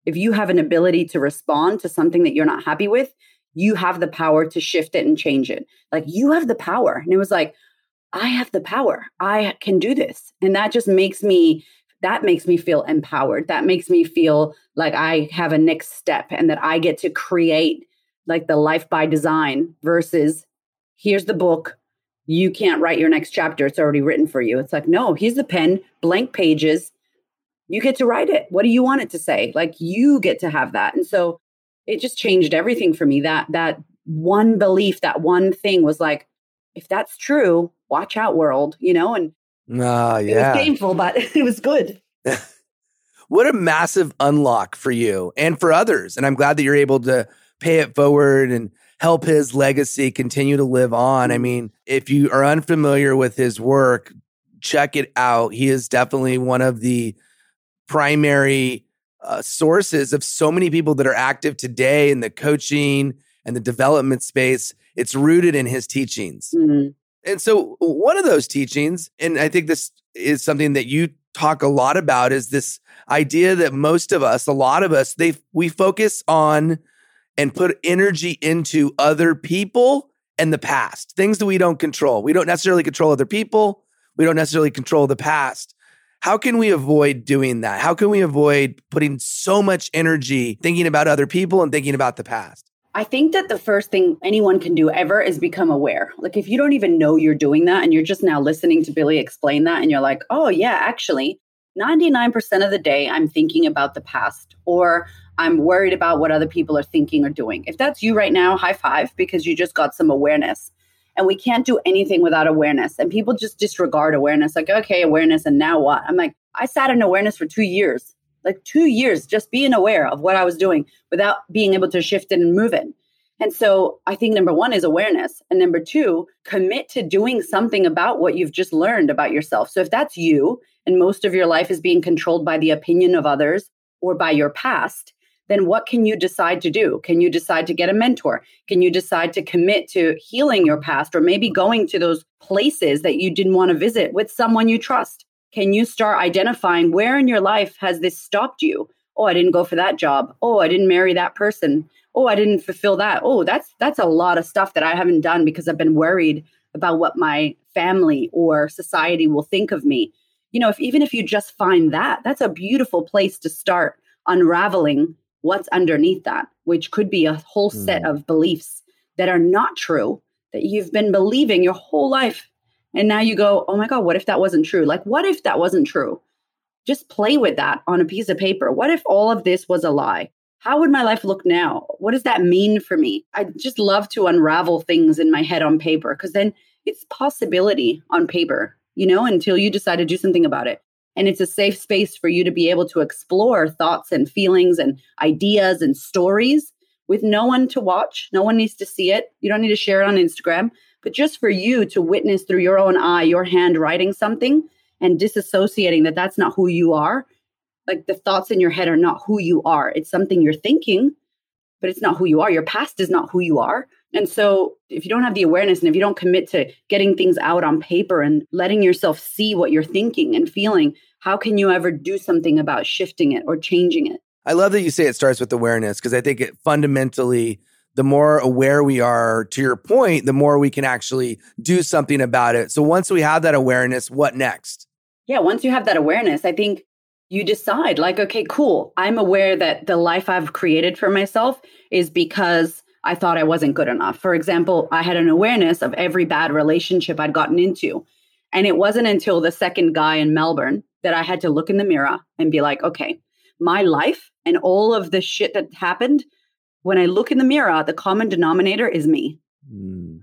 if you have an ability to respond to something that you're not happy with, you have the power to shift it and change it. Like you have the power. And it was like, I have the power. I can do this. And that just makes me that makes me feel empowered. That makes me feel like I have a next step and that I get to create like the life by design versus here's the book. You can't write your next chapter. It's already written for you. It's like, no, here's the pen, blank pages. You get to write it. What do you want it to say? Like you get to have that. And so it just changed everything for me. That that one belief, that one thing was like, if that's true, watch out, world, you know, and it yeah. was painful, but it was good. what a massive unlock for you and for others. And I'm glad that you're able to pay it forward and help his legacy continue to live on. I Mhm. mean, if you are unfamiliar with his work, check it out. He is definitely one of the primary uh, sources of so many people that are active today in the coaching and the development space. It's rooted in his teachings. Mhm. And so, one of those teachings, and I think this is something that you talk a lot about is this idea that most of us, a lot of us, they we focus on and put energy into other people and the past, things that we don't control. We don't necessarily control other people. We don't necessarily control the past. How can we avoid doing that? How can we avoid putting so much energy thinking about other people and thinking about the past? I think that the first thing anyone can do ever is become aware. Like if you don't even know you're doing that and you're just now listening to Billy explain that and you're like, "Oh yeah, actually, 99% of the day I'm thinking about the past or I'm worried about what other people are thinking or doing." If that's you right now, high five because you just got some awareness. And we can't do anything without awareness. And people just disregard awareness like, "Okay, awareness and now what?" I'm like, "I sat in awareness for 2 years like two years just being aware of what I was doing without being able to shift it and move it. And so I think number one is awareness. And number two, commit to doing something about what you've just learned about yourself. So if that's you and most of your life is being controlled by the opinion of others or by your past, then what can you decide to do? Can you decide to get a mentor? Can you decide to commit to healing your past or maybe going to those places that you didn't want to visit with someone you trust? can you start identifying where in your life has this stopped you? Oh, I didn't go for that job. Oh, I didn't marry that person. Oh, I didn't fulfill that. Oh, that's that's a lot of stuff that I haven't done because I've been worried about what my family or society will think of me. You know, if even if you just find that, that's a beautiful place to start unraveling what's underneath that, which could be a whole set mm. of beliefs that are not true that you've been believing your whole life and now you go, oh my God, what if that wasn't true? Like, what if that wasn't true? Just play with that on a piece of paper. What if all of this was a lie? How would my life look now? What does that mean for me? I just love to unravel things in my head on paper because then it's possibility on paper, you know, until you decide to do something about it. And it's a safe space for you to be able to explore thoughts and feelings and ideas and stories with no one to watch. No one needs to see it. You don't need to share it on Instagram but just for you to witness through your own eye, your hand writing something and disassociating that that's not who you are. Like the thoughts in your head are not who you are. It's something you're thinking, but it's not who you are. Your past is not who you are. And so, if you don't have the awareness and if you don't commit to getting things out on paper and letting yourself see what you're thinking and feeling, how can you ever do something about shifting it or changing it? I love that you say it starts with awareness because I think it fundamentally the more aware we are to your point, the more we can actually do something about it. So once we have that awareness, what next? Yeah, once you have that awareness, I think you decide like, okay, cool. I'm aware that the life I've created for myself is because I thought I wasn't good enough. For example, I had an awareness of every bad relationship I'd gotten into. And it wasn't until the second guy in Melbourne that I had to look in the mirror and be like, okay, my life and all of the shit that happened when I look in the mirror, the common denominator is me. Mm.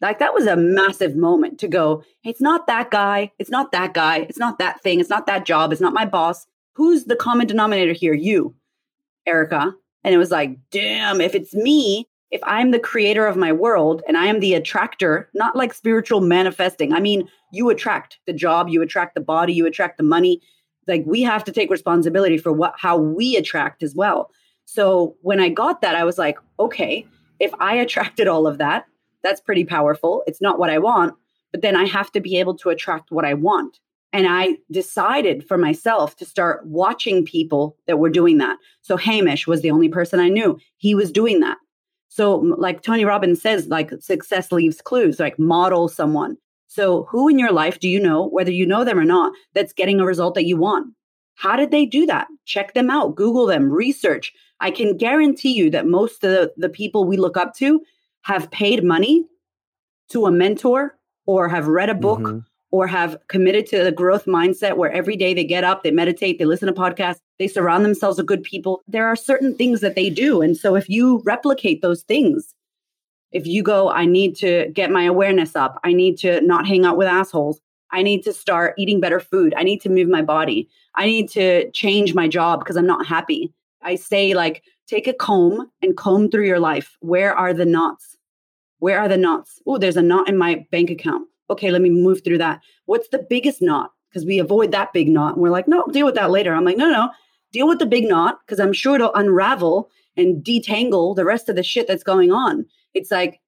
Like that was a massive moment to go, it's not that guy. It's not that guy. It's not that thing. It's not that job. It's not my boss. Who's the common denominator here? You, Erika. And it was like, damn, if it's me, if I'm the creator of my world and I am the attractor, not like spiritual manifesting. I mean, you attract the job, you attract the body, you attract the money. Like we have to take responsibility for what how we attract as well. So when I got that, I was like, okay, if I attracted all of that, that's pretty powerful. It's not what I want, but then I have to be able to attract what I want. And I decided for myself to start watching people that were doing that. So Hamish was the only person I knew. He was doing that. So, like Tony Robbins says, like success leaves clues, like model someone. So, who in your life do you know, whether you know them or not, that's getting a result that you want? How did they do that? Check them out, Google them, research. I can guarantee you that most of the, the people we look up to have paid money to a mentor or have read a book mm-hmm. Or have committed to the growth mindset where every day they get up, they meditate, they listen to podcasts, they surround themselves with good people. There are certain things that they do. And so if you replicate those things, if you go, I need to get my awareness up, I need to not hang out with assholes, I need to start eating better food, I need to move my body, I need to change my job because I'm not happy. I say, like, take a comb and comb through your life. Where are the knots? Where are the knots? Oh, there's a knot in my bank account. Okay, let me move through that. What's the biggest knot? Because we avoid that big knot. And we're like, no, deal with that later. I'm like, no, no, deal with the big knot because I'm sure it'll unravel and detangle the rest of the shit that's going on. It's like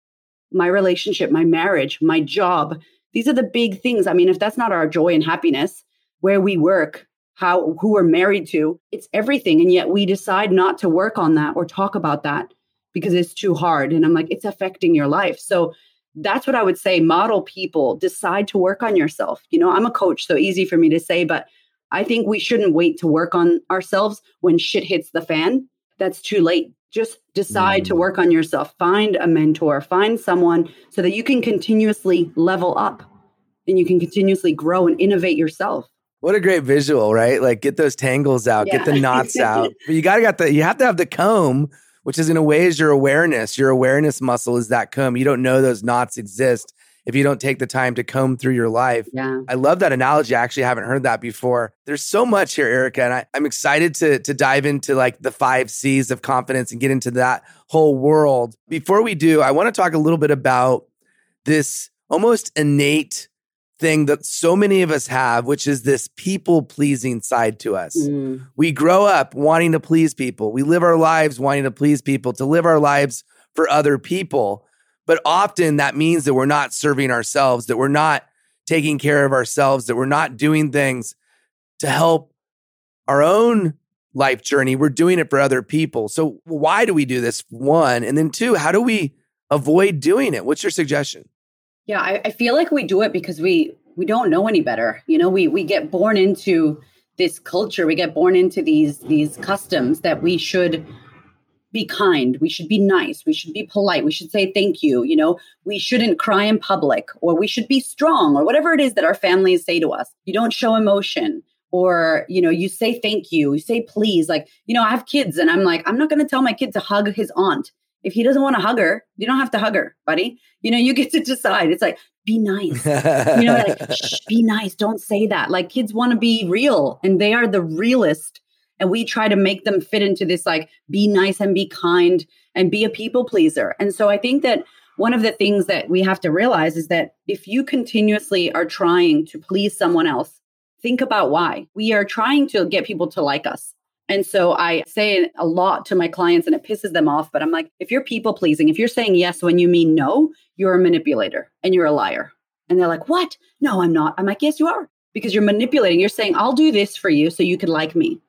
my relationship, my marriage, my job. These are the big things. I mean, if that's not our joy and happiness, where we work, how who we're married to. It's everything. And yet we decide not to work on that or talk about that because it's too hard. And I'm like, it's affecting your life. So that's what I would say. Model people, decide to work on yourself. You know, I'm a coach, so easy for me to say, but I think we shouldn't wait to work on ourselves when shit hits the fan. That's too late. Just decide mm. to work on yourself. Find a mentor, find someone so that you can continuously level up and you can continuously grow and innovate yourself. What a great visual, right? Like get those tangles out, yeah. get the knots out. But you gotta got the you have to have the comb, which is in a way is your awareness. Your awareness muscle is that comb. You don't know those knots exist if you don't take the time to comb through your life. Yeah. I love that analogy. I actually haven't heard that before. There's so much here, Erika, and I, I'm excited to to dive into like the five C's of confidence and get into that whole world. Before we do, I want to talk a little bit about this almost innate thing that so many of us have, which is this people pleasing side to us. Mm. We grow up wanting to please people. We live our lives wanting to please people, to live our lives for other people. But often that means that we're not serving ourselves, that we're not taking care of ourselves, that we're not doing things to help our own life journey. We're doing it for other people. So, why do we do this? One. And then two, how do we avoid doing it? What's your suggestion? Yeah, I, I feel like we do it because we we don't know any better. You know, we we get born into this culture, we get born into these these customs that we should be kind, we should be nice, we should be polite, we should say thank you, you know, we shouldn't cry in public, or we should be strong, or whatever it is that our families say to us. You don't show emotion, or, you know, you say thank you, you say please. Like, you know, I have kids and I'm like, I'm not going to tell my kid to hug his aunt. If he doesn't want to hug her, you don't have to hug her, buddy. You know, you get to decide. It's like, be nice. you know, like, be nice. Don't say that. Like, kids want to be real and they are the realest and we try to make them fit into this like be nice and be kind and be a people pleaser and so i think that one of the things that we have to realize is that if you continuously are trying to please someone else think about why we are trying to get people to like us and so I say a lot to my clients and it pisses them off. But I'm like, if you're people pleasing, if you're saying yes when you mean no, you're a manipulator and you're a liar. And they're like, what? No, I'm not. I'm like, yes, you are. Because you're manipulating. You're saying, I'll do this for you so you can like me.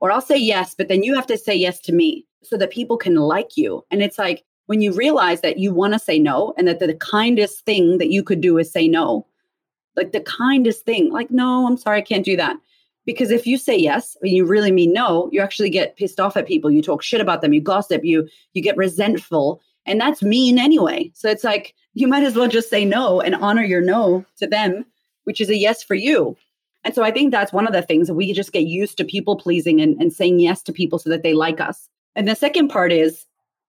Or I'll say yes, but then you have to say yes to me so that people can like you. And it's like when you realize that you want to say no and that the kindest thing that you could do is say no, like the kindest thing, like, no, I'm sorry, I can't do that. Because if you say yes and you really mean no, you actually get pissed off at people. You talk shit about them, you gossip, you you get resentful, and that's mean anyway. So it's like you might as well just say no and honor your no to them, which is a yes for you. And so I think that's one of the things we just get used to people pleasing and, and saying yes to people so that they like us. And the second part is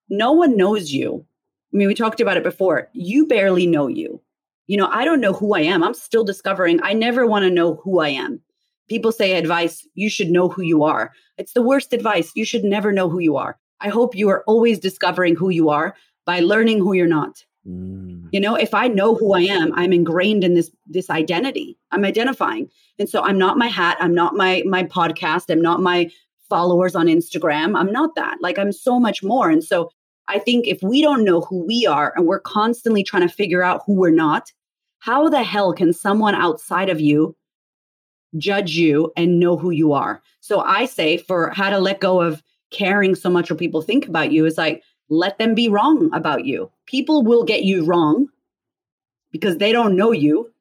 no one knows you. I mean, we talked about it before. You barely know you. You know, I don't know who I am. I'm still discovering. I never want to know who I am. People say advice, you should know who you are. It's the worst advice. You should never know who you are. I hope you are always discovering who you are by learning who you're not. Mm. You know, if I know who I am, I'm ingrained in this this identity. I'm identifying. And so I'm not my hat, I'm not my my podcast, I'm not my followers on Instagram. I'm not that. Like I'm so much more. And so I think if we don't know who we are and we're constantly trying to figure out who we're not, how the hell can someone outside of you judge you and know who you are? So I say for how to let go of caring so much what people think about you is like let them be wrong about you. People will get you wrong because they don't know you.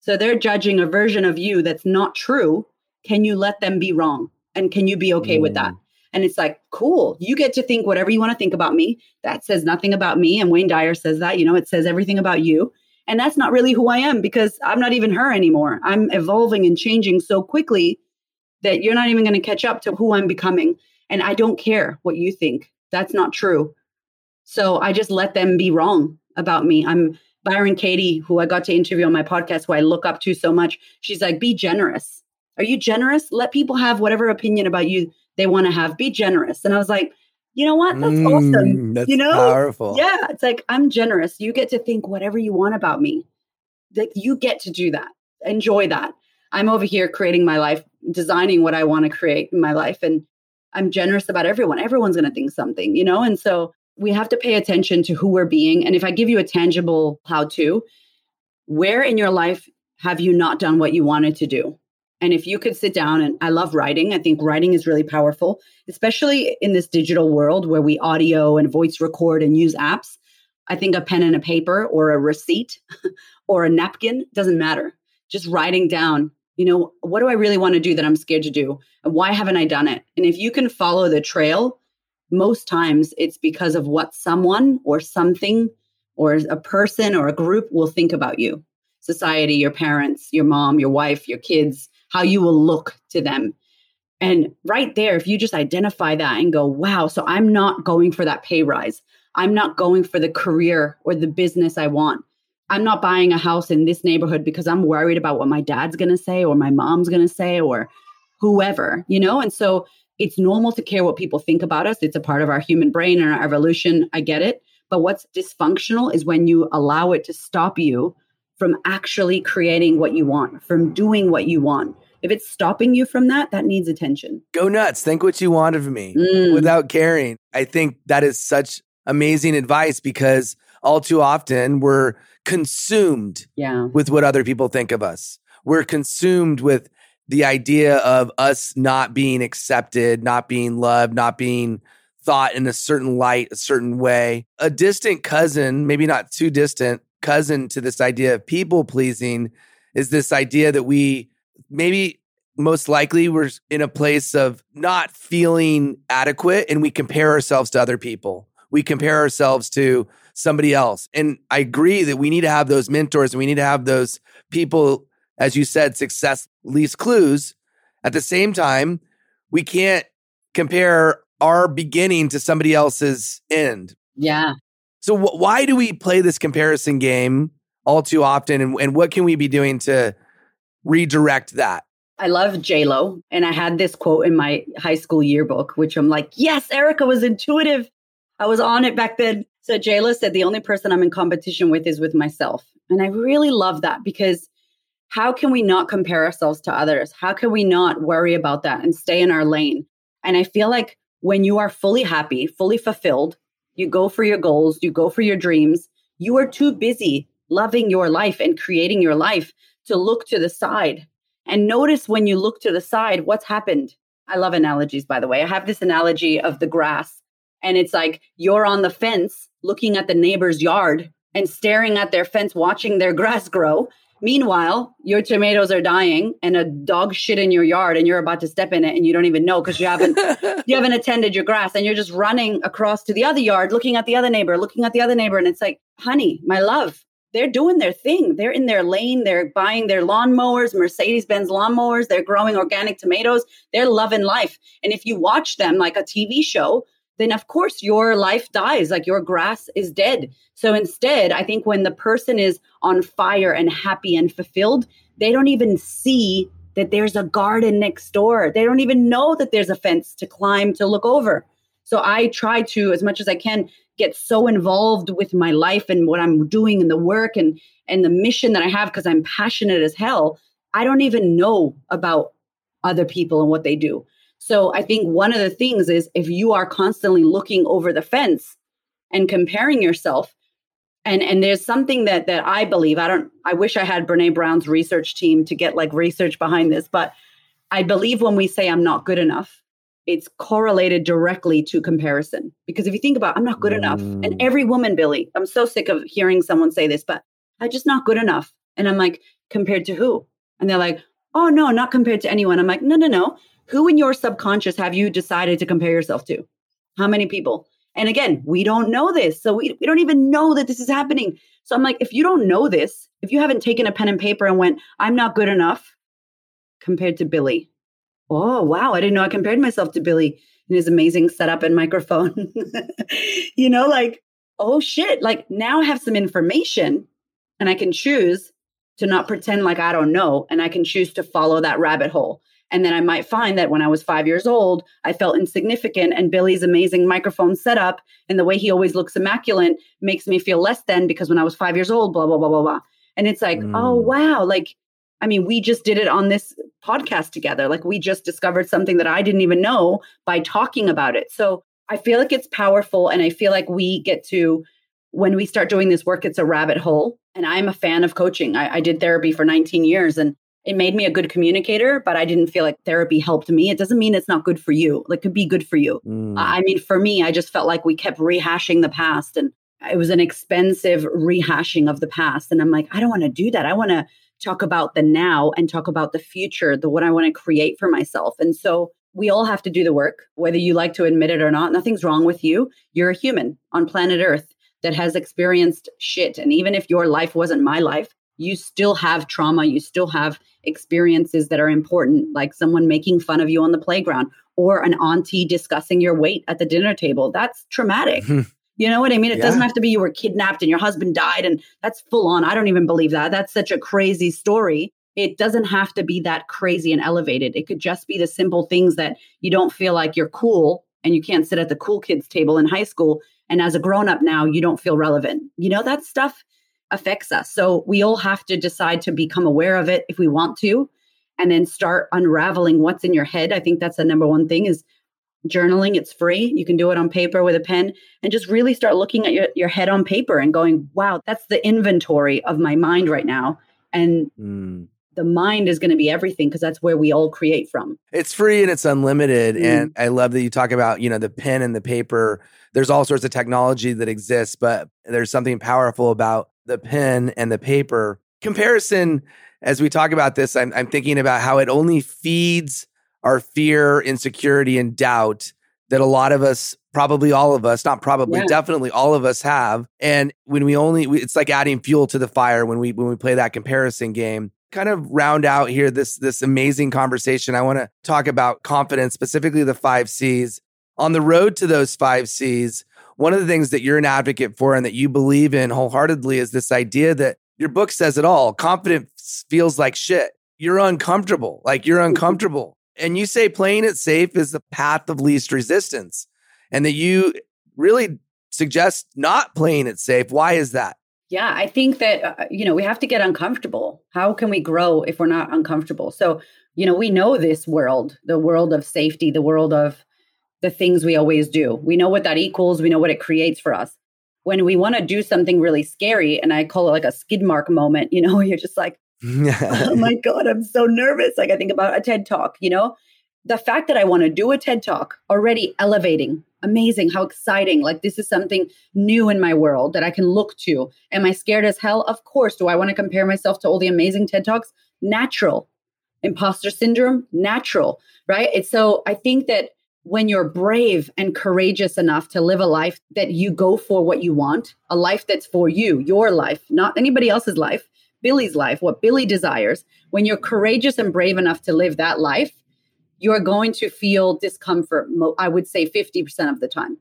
So they're judging a version of you that's not true. Can you let them be wrong? And can you be okay mm. with that? Mm. And it's like, cool, you get to think whatever you want to think about me. That says nothing about me. And Wayne Dyer says that, you know, it says everything about you. And that's not really who I am because I'm not even her anymore. I'm evolving and changing so quickly that you're not even going to catch up to who I'm becoming. And I don't care what you think. That's not true. So I just let them be wrong about me. I'm Byron Katie, who I got to interview on my podcast, who I look up to so much. She's like, be generous. Are you generous? Let people have whatever opinion about you they want to have. Be generous. And I was like, you know what? That's mm, awesome. That's you know, powerful. Yeah. It's like, I'm generous. You get to think whatever you want about me. That you get to do that. Enjoy that. I'm over here creating my life, designing what I want to create in my life. And I'm generous about everyone. Everyone's going to think something, you know? And so we have to pay attention to who we're being. And if I give you a tangible how to, where in your life have you not done what you wanted to do? And if you could sit down and I love writing, I think writing is really powerful, especially in this digital world where we audio and voice record and use apps. I think a pen and a paper or a receipt or a napkin doesn't matter. Just writing down, you know, what do I really want to do that I'm scared to do? And why haven't I done it? And if you can follow the trail, most times it's because of what someone or something or a person or a group will think about you society, your parents, your mom, your wife, your kids, how you will look to them. And right there, if you just identify that and go, wow, so I'm not going for that pay rise. I'm not going for the career or the business I want. I'm not buying a house in this neighborhood because I'm worried about what my dad's going to say or my mom's going to say or whoever, you know? And so it's normal to care what people think about us. It's a part of our human brain and our evolution. I get it. But what's dysfunctional is when you allow it to stop you from actually creating what you want, from doing what you want. If it's stopping you from that, that needs attention. Go nuts. Think what you want of me mm. without caring. I think that is such amazing advice because all too often we're consumed yeah. with what other people think of us. We're consumed with the idea of us not being accepted, not being loved, not being thought in a certain light, a certain way. A distant cousin, maybe not too distant, cousin to this idea of people pleasing is this idea that we maybe most likely we're in a place of not feeling adequate and we compare ourselves to other people. We compare ourselves to somebody else. And I agree that we need to have those mentors and we need to have those people, as you said, success leaves clues. At the same time, we can't compare our beginning to somebody else's end. Yeah. So wh- why do we play this comparison game all too often, and, and what can we be doing to redirect that? I love J Lo, and I had this quote in my high school yearbook, which I'm like, yes, Erika was intuitive. I was on it back then. So J Lo said, the only person I'm in competition with is with myself, and I really love that because how can we not compare ourselves to others? How can we not worry about that and stay in our lane? And I feel like when you are fully happy, fully fulfilled, you go for your goals, you go for your dreams. You are too busy loving your life and creating your life to look to the side. And notice when you look to the side, what's happened. I love analogies, by the way. I have this analogy of the grass, and it's like you're on the fence looking at the neighbor's yard and staring at their fence, watching their grass grow. Meanwhile, your tomatoes are dying and a dog shit in your yard and you're about to step in it and you don't even know because you haven't you haven't attended your grass and you're just running across to the other yard looking at the other neighbor, looking at the other neighbor and it's like, "Honey, my love, they're doing their thing. They're in their lane. They're buying their lawnmowers, Mercedes-Benz lawnmowers. They're growing organic tomatoes. They're loving life. And if you watch them like a TV show, then of course your life dies, like your grass is dead. So instead, I think when the person is on fire and happy and fulfilled, they don't even see that there's a garden next door. They don't even know that there's a fence to climb to look over. So I try to, as much as I can, get so involved with my life and what I'm doing and the work and and the mission that I have because I'm passionate as hell. I don't even know about other people and what they do. So I think one of the things is if you are constantly looking over the fence and comparing yourself, and and there's something that that I believe I don't I wish I had Brene Brown's research team to get like research behind this, but I believe when we say I'm not good enough, it's correlated directly to comparison. Because if you think about I'm not good mm. enough, and mm. every woman, Billy, I'm so sick of hearing someone say this, but I'm just not good enough. And I'm like, compared to who? And they're like, oh no, not compared to anyone. I'm like, no, no, no. Who in your subconscious have you decided to compare yourself to? How many people? And again, we don't know this. So we, we don't even know that this is happening. So I'm like, if you don't know this, if you haven't taken a pen and paper and went, I'm not good enough compared to Billy. Oh, wow. I didn't know I compared myself to Billy and his amazing setup and microphone. you know, like, oh shit. Like now I have some information and I can choose to not pretend like I don't know. And I can choose to follow that rabbit hole. And then I might find that when I was five years old, I felt insignificant. And Billy's amazing microphone setup and the way he always looks immaculate makes me feel less than because when I was five years old, blah, blah, blah, blah, blah. And it's like, oh, mm. oh, wow. Like, I mean, we just did it on this podcast together. Like, we just discovered something that I didn't even know by talking about it. So I feel like it's powerful. And I feel like we get to, when we start doing this work, it's a rabbit hole. And I'm a fan of coaching. I, I did therapy for 19 years and it made me a good communicator, but I didn't feel like therapy helped me. It doesn't mean it's not good for you. Like, it could be good for you. Mm. I mean, for me, I just felt like we kept rehashing the past and it was an expensive rehashing of the past. And I'm like, I don't want to do that. I want to talk about the now and talk about the future, the what I want to create for myself. And so we all have to do the work, whether you like to admit it or not. Nothing's wrong with you. You're a human on planet Earth that has experienced shit. And even if your life wasn't my life, you still have trauma. You still have experiences that are important, like someone making fun of you on the playground or an auntie discussing your weight at the dinner table. That's traumatic. Hmm. You know what I mean? It yeah. doesn't have to be you were kidnapped and your husband died and that's full on. I don't even believe that. That's such a crazy story. It doesn't have to be that crazy and elevated. It could just be the simple things that you don't feel like you're cool and you can't sit at the cool kids table in high school. And as a grown up now, you don't feel relevant. You know, that stuff affects us. So we all have to decide to become aware of it if we want to and then start unraveling what's in your head. I think that's the number one thing is journaling. It's free. You can do it on paper with a pen and just really start looking at your, your head on paper and going, wow, that's the inventory of my mind right now. And mm. the mind is going to be everything because that's where we all create from. It's free and it's unlimited. Mm. And I love that you talk about, you know, the pen and the paper. There's all sorts of technology that exists, but there's something powerful about the pen and the paper. Comparison, as we talk about this, I'm, I'm thinking about how it only feeds our fear, insecurity, and doubt that a lot of us, probably all of us, not probably, yeah. definitely all of us have. And when we only, it's like adding fuel to the fire when we when we play that comparison game. Kind of round out here this this amazing conversation. I want to talk about confidence, specifically the five C's. On the road to those five C's, one of the things that you're an advocate for and that you believe in wholeheartedly is this idea that your book says it all. Confidence feels like shit. You're uncomfortable. Like you're uncomfortable. And you say playing it safe is the path of least resistance, and that you really suggest not playing it safe. Why is that? Yeah, I think that, uh, you know, we have to get uncomfortable. How can we grow if we're not uncomfortable? So, you know, we know this world, the world of safety, the world of the things we always do. We know what that equals, we know what it creates for us. When we want to do something really scary, and I call it like a skid mark moment, you know, you're just like, oh my God, I'm so nervous. Like I think about a TED talk, you know? The fact that I want to do a TED talk already elevating, amazing, how exciting. Like this is something new in my world that I can look to. Am I scared as hell? Of course. Do I want to compare myself to all the amazing TED talks? Natural. Imposter syndrome? Natural, right? It's so I think that when you're brave and courageous enough to live a life that you go for what you want, a life that's for you, your life, not anybody else's life, Billy's life, what Billy desires, when you're courageous and brave enough to live that life, you're going to feel discomfort, I would say 50% of the time.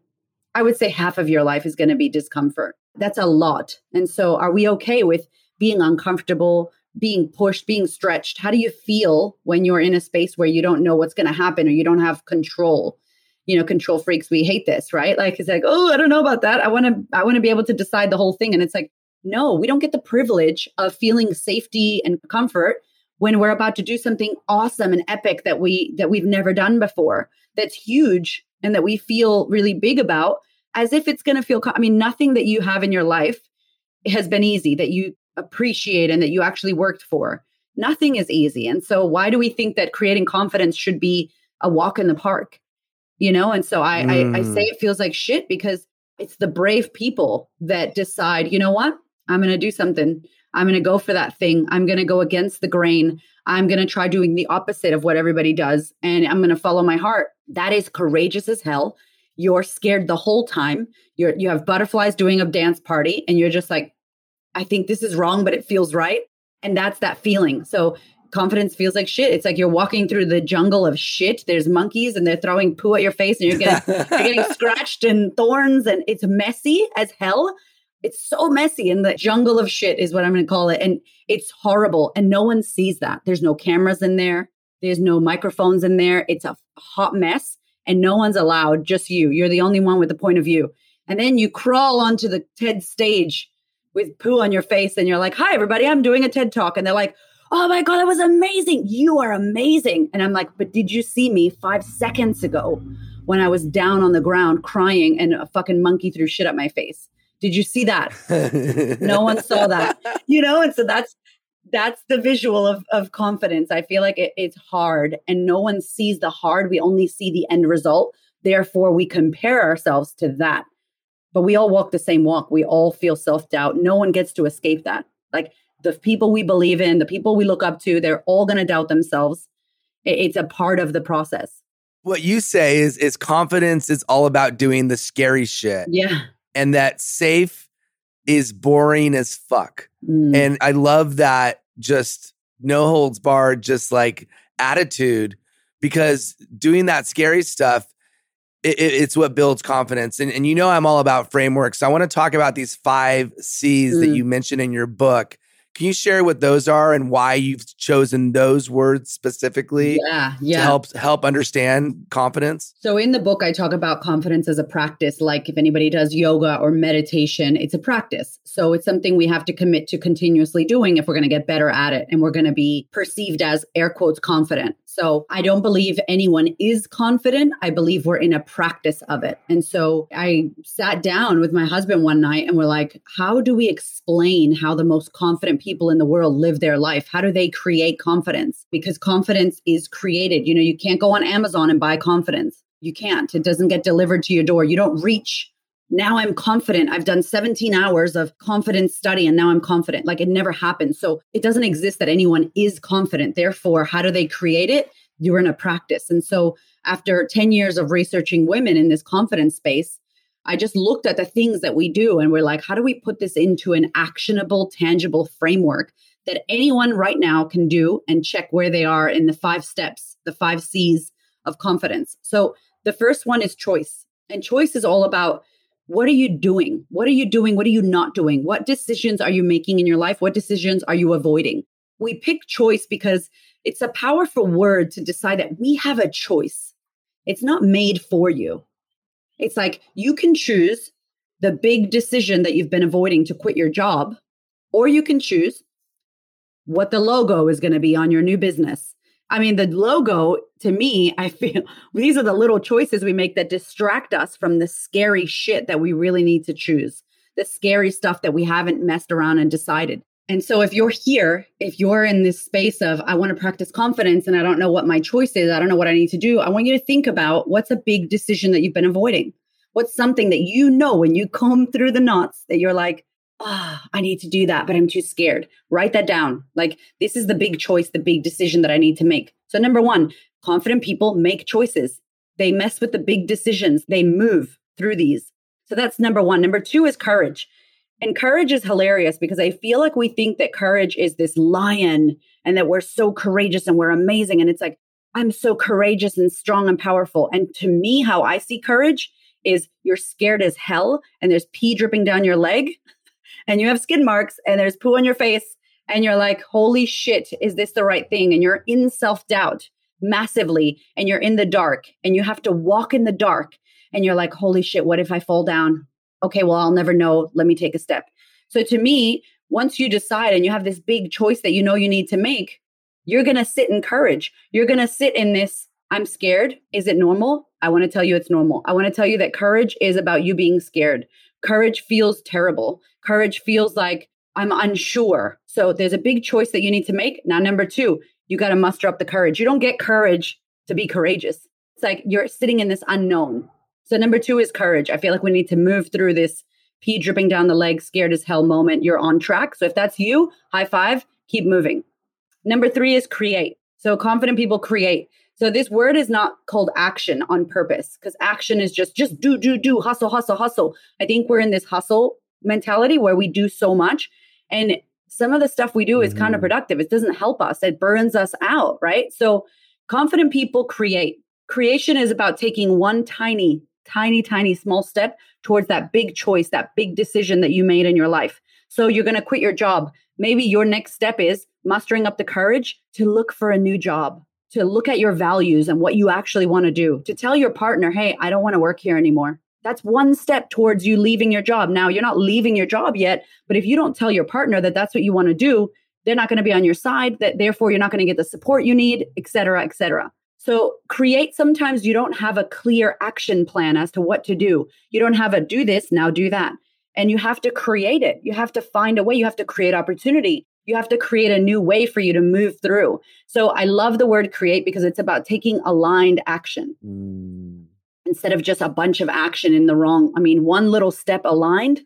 I would say half of your life is going to be discomfort. That's a lot. And so, are we okay with being uncomfortable, being pushed, being stretched? How do you feel when you're in a space where you don't know what's going to happen or you don't have control? You know, control freaks, we hate this, right? Like it's like, oh, I don't know about that. I want to, I want to be able to decide the whole thing. And it's like, no, we don't get the privilege of feeling safety and comfort when we're about to do something awesome and epic that we that we've never done before. That's huge and that we feel really big about as if it's going to feel I mean nothing that you have in your life has been easy that you appreciate and that you actually worked for. Nothing is easy. And so why do we think that creating confidence should be a walk in the park? You know, and so I, mm. I, I say mm. it feels like shit because it's the brave people that decide, you know what? I'm going to do something. I'm going to go for that thing. I'm going to go against the grain. I'm going to try doing the opposite of what everybody does. And I'm going to follow my heart. That is courageous as hell. You're scared the whole time. You're, you have butterflies doing a dance party and you're just like, I think this is wrong, but it feels right. And that's that feeling. So confidence feels like shit. It's like you're walking through the jungle of shit. There's monkeys and they're throwing poo at your face and you're getting, you're getting scratched and thorns and it's messy as hell it's so messy and the jungle of shit is what I'm going to call it. And it's horrible. And no one sees that. There's no cameras in there. There's no microphones in there. It's a hot mess and no one's allowed, just you. You're the only one with the point of view. And then you crawl onto the TED stage with poo on your face and you're like, hi, everybody, I'm doing a TED talk. And they're like, oh my God, that was amazing. You are amazing. And I'm like, but did you see me five seconds ago when I was down on the ground crying and a fucking monkey threw shit at my face? Did you see that? no one saw that. You know, and so that's that's the visual of, of confidence. I feel like it, it's hard and no one sees the hard. We only see the end result. Therefore, we compare ourselves to that. But we all walk the same walk. We all feel self doubt. No one gets to escape that. Like the people we believe in, the people we look up to, they're all going to doubt themselves. It's a part of the process. What you say is is confidence is all about doing the scary shit. Yeah. And that safe is boring as fuck. Mm. And I love that just no holds barred, just like attitude, because doing that scary stuff, it, it, it's what builds confidence. And, and you know, I'm all about frameworks. I want to talk about these five C's mm. that you mentioned in your book can you share what those are and why you've chosen those words specifically? Yeah, yeah. To help help understand confidence. So in the book, I talk about confidence as a practice. Like if anybody does yoga or meditation, it's a practice. So it's something we have to commit to continuously doing if we're going to get better at it, and we're going to be perceived as air quotes confident. So I don't believe anyone is confident. I believe we're in a practice of it. And so I sat down with my husband one night and we're like, how do we explain how the most confident people in the world live their life? How do they create confidence? Because confidence is created. You know, you can't go on Amazon and buy confidence. You can't. It doesn't get delivered to your door. You don't reach now I'm confident. I've done 17 hours of confidence study and now I'm confident. Like it never happened. So it doesn't exist that anyone is confident. Therefore, how do they create it? You're in a practice. And so after 10 years of researching women in this confidence space, I just looked at the things that we do and we're like, how do we put this into an actionable, tangible framework that anyone right now can do and check where they are in the five steps, the five C's of confidence? So the first one is choice. And choice is all about what are you doing? What are you doing? What are you not doing? What decisions are you making in your life? What decisions are you avoiding? We pick choice because it's a powerful word to decide that we have a choice. It's not made for you. It's like you can choose the big decision that you've been avoiding to quit your job, or you can choose what the logo is going to be on your new business. I mean, the logo to me, I feel these are the little choices we make that distract us from the scary shit that we really need to choose, the scary stuff that we haven't messed around and decided. And so, if you're here, if you're in this space of, I want to practice confidence and I don't know what my choice is, I don't know what I need to do, I want you to think about what's a big decision that you've been avoiding? What's something that you know when you comb through the knots that you're like, ah, oh, I need to do that, but I'm too scared. Write that down. Like, this is the big choice, the big decision that I need to make. So, number one, confident people make choices. They mess with the big decisions, they move through these. So, that's number one. Number two is courage. And courage is hilarious because I feel like we think that courage is this lion and that we're so courageous and we're amazing. And it's like, I'm so courageous and strong and powerful. And to me, how I see courage is you're scared as hell and there's pee dripping down your leg and you have skin marks and there's poo on your face and you're like, holy shit, is this the right thing? And you're in self doubt massively and you're in the dark and you have to walk in the dark and you're like, holy shit, what if I fall down? Okay, well, I'll never know. Let me take a step. So to me, once you decide and you have this big choice that you know you need to make, you're going to sit in courage. You're going to sit in this I'm scared. Is it normal? I want to tell you it's normal. I want to tell you that courage is about you being scared. Courage feels terrible. Courage feels like I'm unsure. So there's a big choice that you need to make. Now, number two, you got to muster up the courage. You don't get courage to be courageous. It's like you're sitting in this unknown. So, number two is courage. I feel like we need to move through this pee dripping down the leg, scared as hell moment. You're on track. So, if that's you, high five, keep moving. Number three is create. So, confident people create. So this word is not called action on purpose because action is just just do do do hustle hustle hustle. I think we're in this hustle mentality where we do so much and some of the stuff we do is mm-hmm. counterproductive. It doesn't help us. It burns us out, right? So confident people create. Creation is about taking one tiny tiny tiny small step towards that big choice, that big decision that you made in your life. So you're going to quit your job. Maybe your next step is mustering up the courage to look for a new job to look at your values and what you actually want to do, to tell your partner, hey, I don't want to work here anymore. That's one step towards you leaving your job. Now, you're not leaving your job yet, but if you don't tell your partner that that's what you want to do, they're not going to be on your side, that therefore you're not going to get the support you need, et cetera, et cetera. So, create sometimes you don't have a clear action plan as to what to do. You don't have a do this, now do that. And you have to create it. You have to find a way. You have to create opportunity. You have to create a new way for you to move through. So I love the word create because it's about taking aligned action mm. instead of just a bunch of action in the wrong. I mean, one little step aligned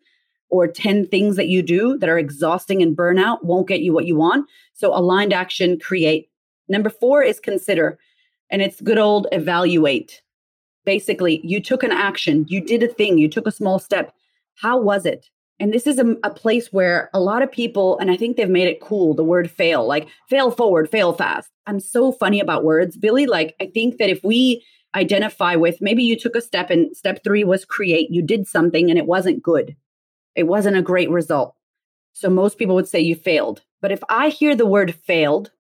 or 10 things that you do that are exhausting and burnout won't get you what you want. So aligned action, create. Number four is consider, and it's good old evaluate. Basically, you took an action, you did a thing, you took a small step. How was it? And this is a, a, place where a lot of people, and I think they've made it cool, the word fail, like fail forward, fail fast. I'm so funny about words, Billy. Like, I think that if we identify with maybe you took a step and step three was create, you did something and it wasn't good, it wasn't a great result. So most people would say you failed. But if I hear the word failed,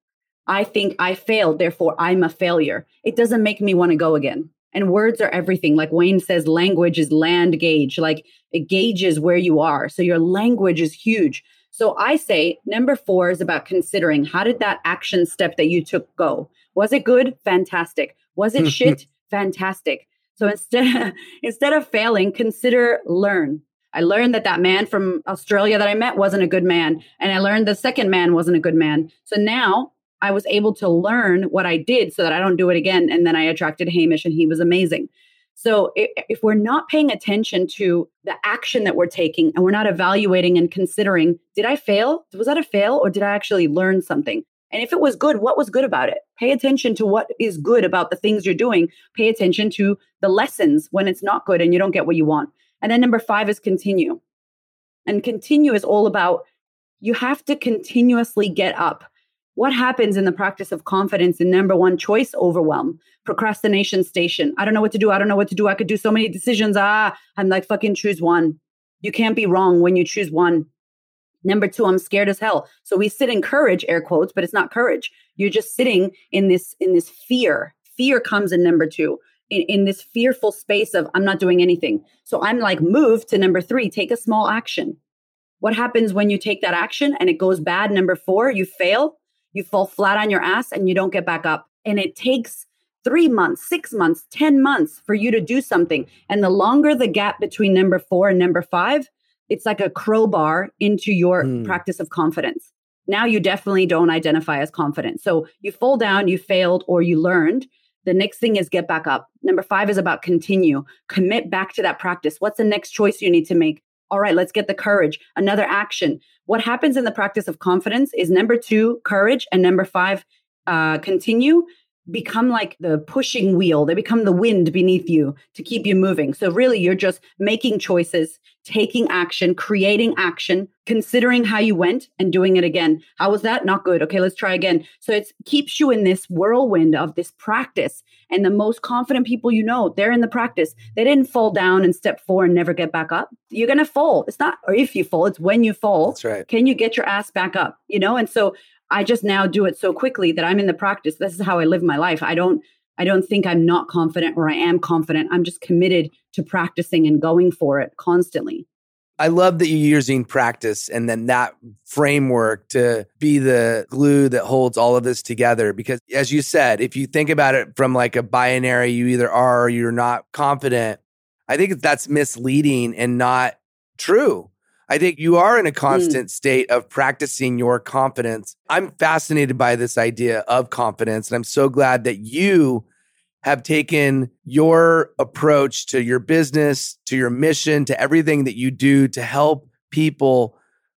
I think I failed, therefore I'm a failure. It doesn't make me want to go again. And words are everything. Like Wayne says, language is land gauge. Like it gauges where you are. So your language is huge. So I say number four is about considering how did that action step that you took go? Was it good? Fantastic. Was it shit? Fantastic. So instead, instead of failing, consider learn. I learned that that man from Australia that I met wasn't a good man. And I learned the second man wasn't a good man. So now I was able to learn what I did so that I don't do it again. And then I attracted Hamish and he was amazing. So if, we're not paying attention to the action that we're taking and we're not evaluating and considering, did I fail? Was that a fail or did I actually learn something? And if it was good, what was good about it? Pay attention to what is good about the things you're doing. Pay attention to the lessons when it's not good and you don't get what you want. And then number five is continue. And continue is all about you have to continuously get up what happens in the practice of confidence in number one choice overwhelm, procrastination station? I don't know what to do. I don't know what to do. I could do so many decisions. Ah, I'm like, fucking choose one. You can't be wrong when you choose one. Number two, I'm scared as hell. So we sit in courage, air quotes, but it's not courage. You're just sitting in this in this fear. Fear comes in number two. In, in this fearful space of I'm not doing anything. So I'm like, move to number three, take a small action. What happens when you take that action and it goes bad? Number four, you fail you fall flat on your ass and you don't get back up. And it takes three months, six months, 10 months for you to do something. And the longer the gap between number four and number five, it's like a crowbar into your mm. practice of confidence. Now you definitely don't identify as confident. So you fall down, you failed, or you learned. The next thing is get back up. Number five is about continue, commit back to that practice. What's the next choice you need to make? All right, let's get the courage. Another action. What happens in the practice of confidence is number two, courage, and number five, uh, continue become like the pushing wheel. They become the wind beneath you to keep you moving. So, really, you're just making choices, taking action, creating action, considering how you went and doing it again. How was that? Not good. Okay, let's try again. So, it keeps you in this whirlwind of this practice. And the most confident people you know, they're in the practice. They didn't fall down and step four and never get back up. You're going to fall. It's not, or if you fall, it's when you fall. That's right. Can you get your ass back up? You know? And so I just now do it so quickly that I'm in the practice. This is how I live my life. I don't, I don't think I'm not confident or I am confident. I'm just committed to practicing and going for it constantly. I love that you're using practice and then that framework to be the glue that holds all of this together. Because as you said, if you think about it from like a binary, you either are or you're not confident. I think that's misleading and not true. I think you are in a hmm. constant mm. state of practicing your confidence. I'm fascinated by this idea of confidence. And I'm so glad that you have taken your approach to your business, to your mission, to everything that you do to help people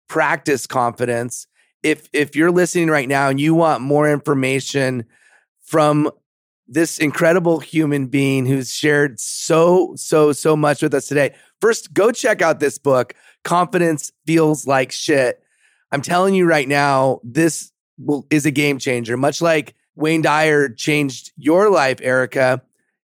practice confidence. If if you're listening right now and you want more information from this incredible human being who's shared so so so much with us today, first go check out this book, Confidence Feels Like Shit. I'm telling you right now, this will, is a game changer, much like Wayne Dyer changed your life, Erika.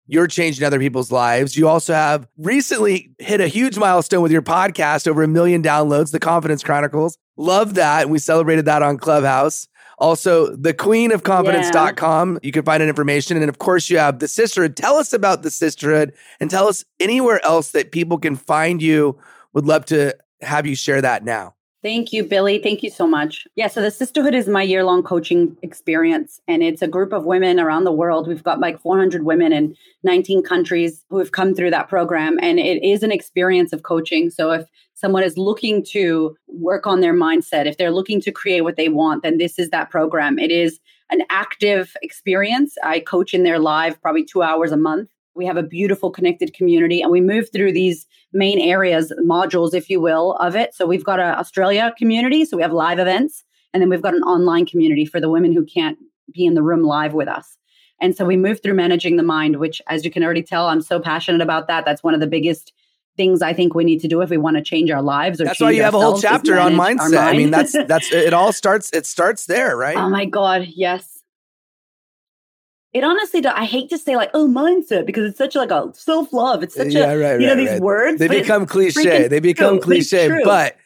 You're changing other people's lives. You also have recently hit a huge milestone with your podcast, over a million downloads, The Confidence Chronicles. Love that. We celebrated that on Clubhouse. Also, the queen of confidence.com. Yeah. You can find information. And of course, you have the sisterhood. Tell us about the sisterhood and tell us anywhere else that people can find you. Would love to have you share that now. Thank you, Billy. Thank you so much. Yeah, so the Sisterhood is my year long coaching experience, and it's a group of women around the world. We've got like 400 women in 19 countries who have come through that program, and it is an experience of coaching. So if someone is looking to work on their mindset, if they're looking to create what they want, then this is that program. It is an active experience. I coach in there live, probably two hours a month. We have a beautiful connected community and we move through these main areas, modules, if you will, of it. So we've got an Australia community. So we have live events. And then we've got an online community for the women who can't be in the room live with us. And so we move through managing the mind, which, as you can already tell, I'm so passionate about that. That's one of the biggest things I think we need to do if we want to change our lives. Or that's why you have a whole chapter on mindset. Mind. I mean, that's that's it. All starts. It starts there, right? Oh my god, yes it honestly i hate to say like oh mindset because it's such like a self-love. It's such yeah, a right, you know these right. words they become cliche. they become true. cliche but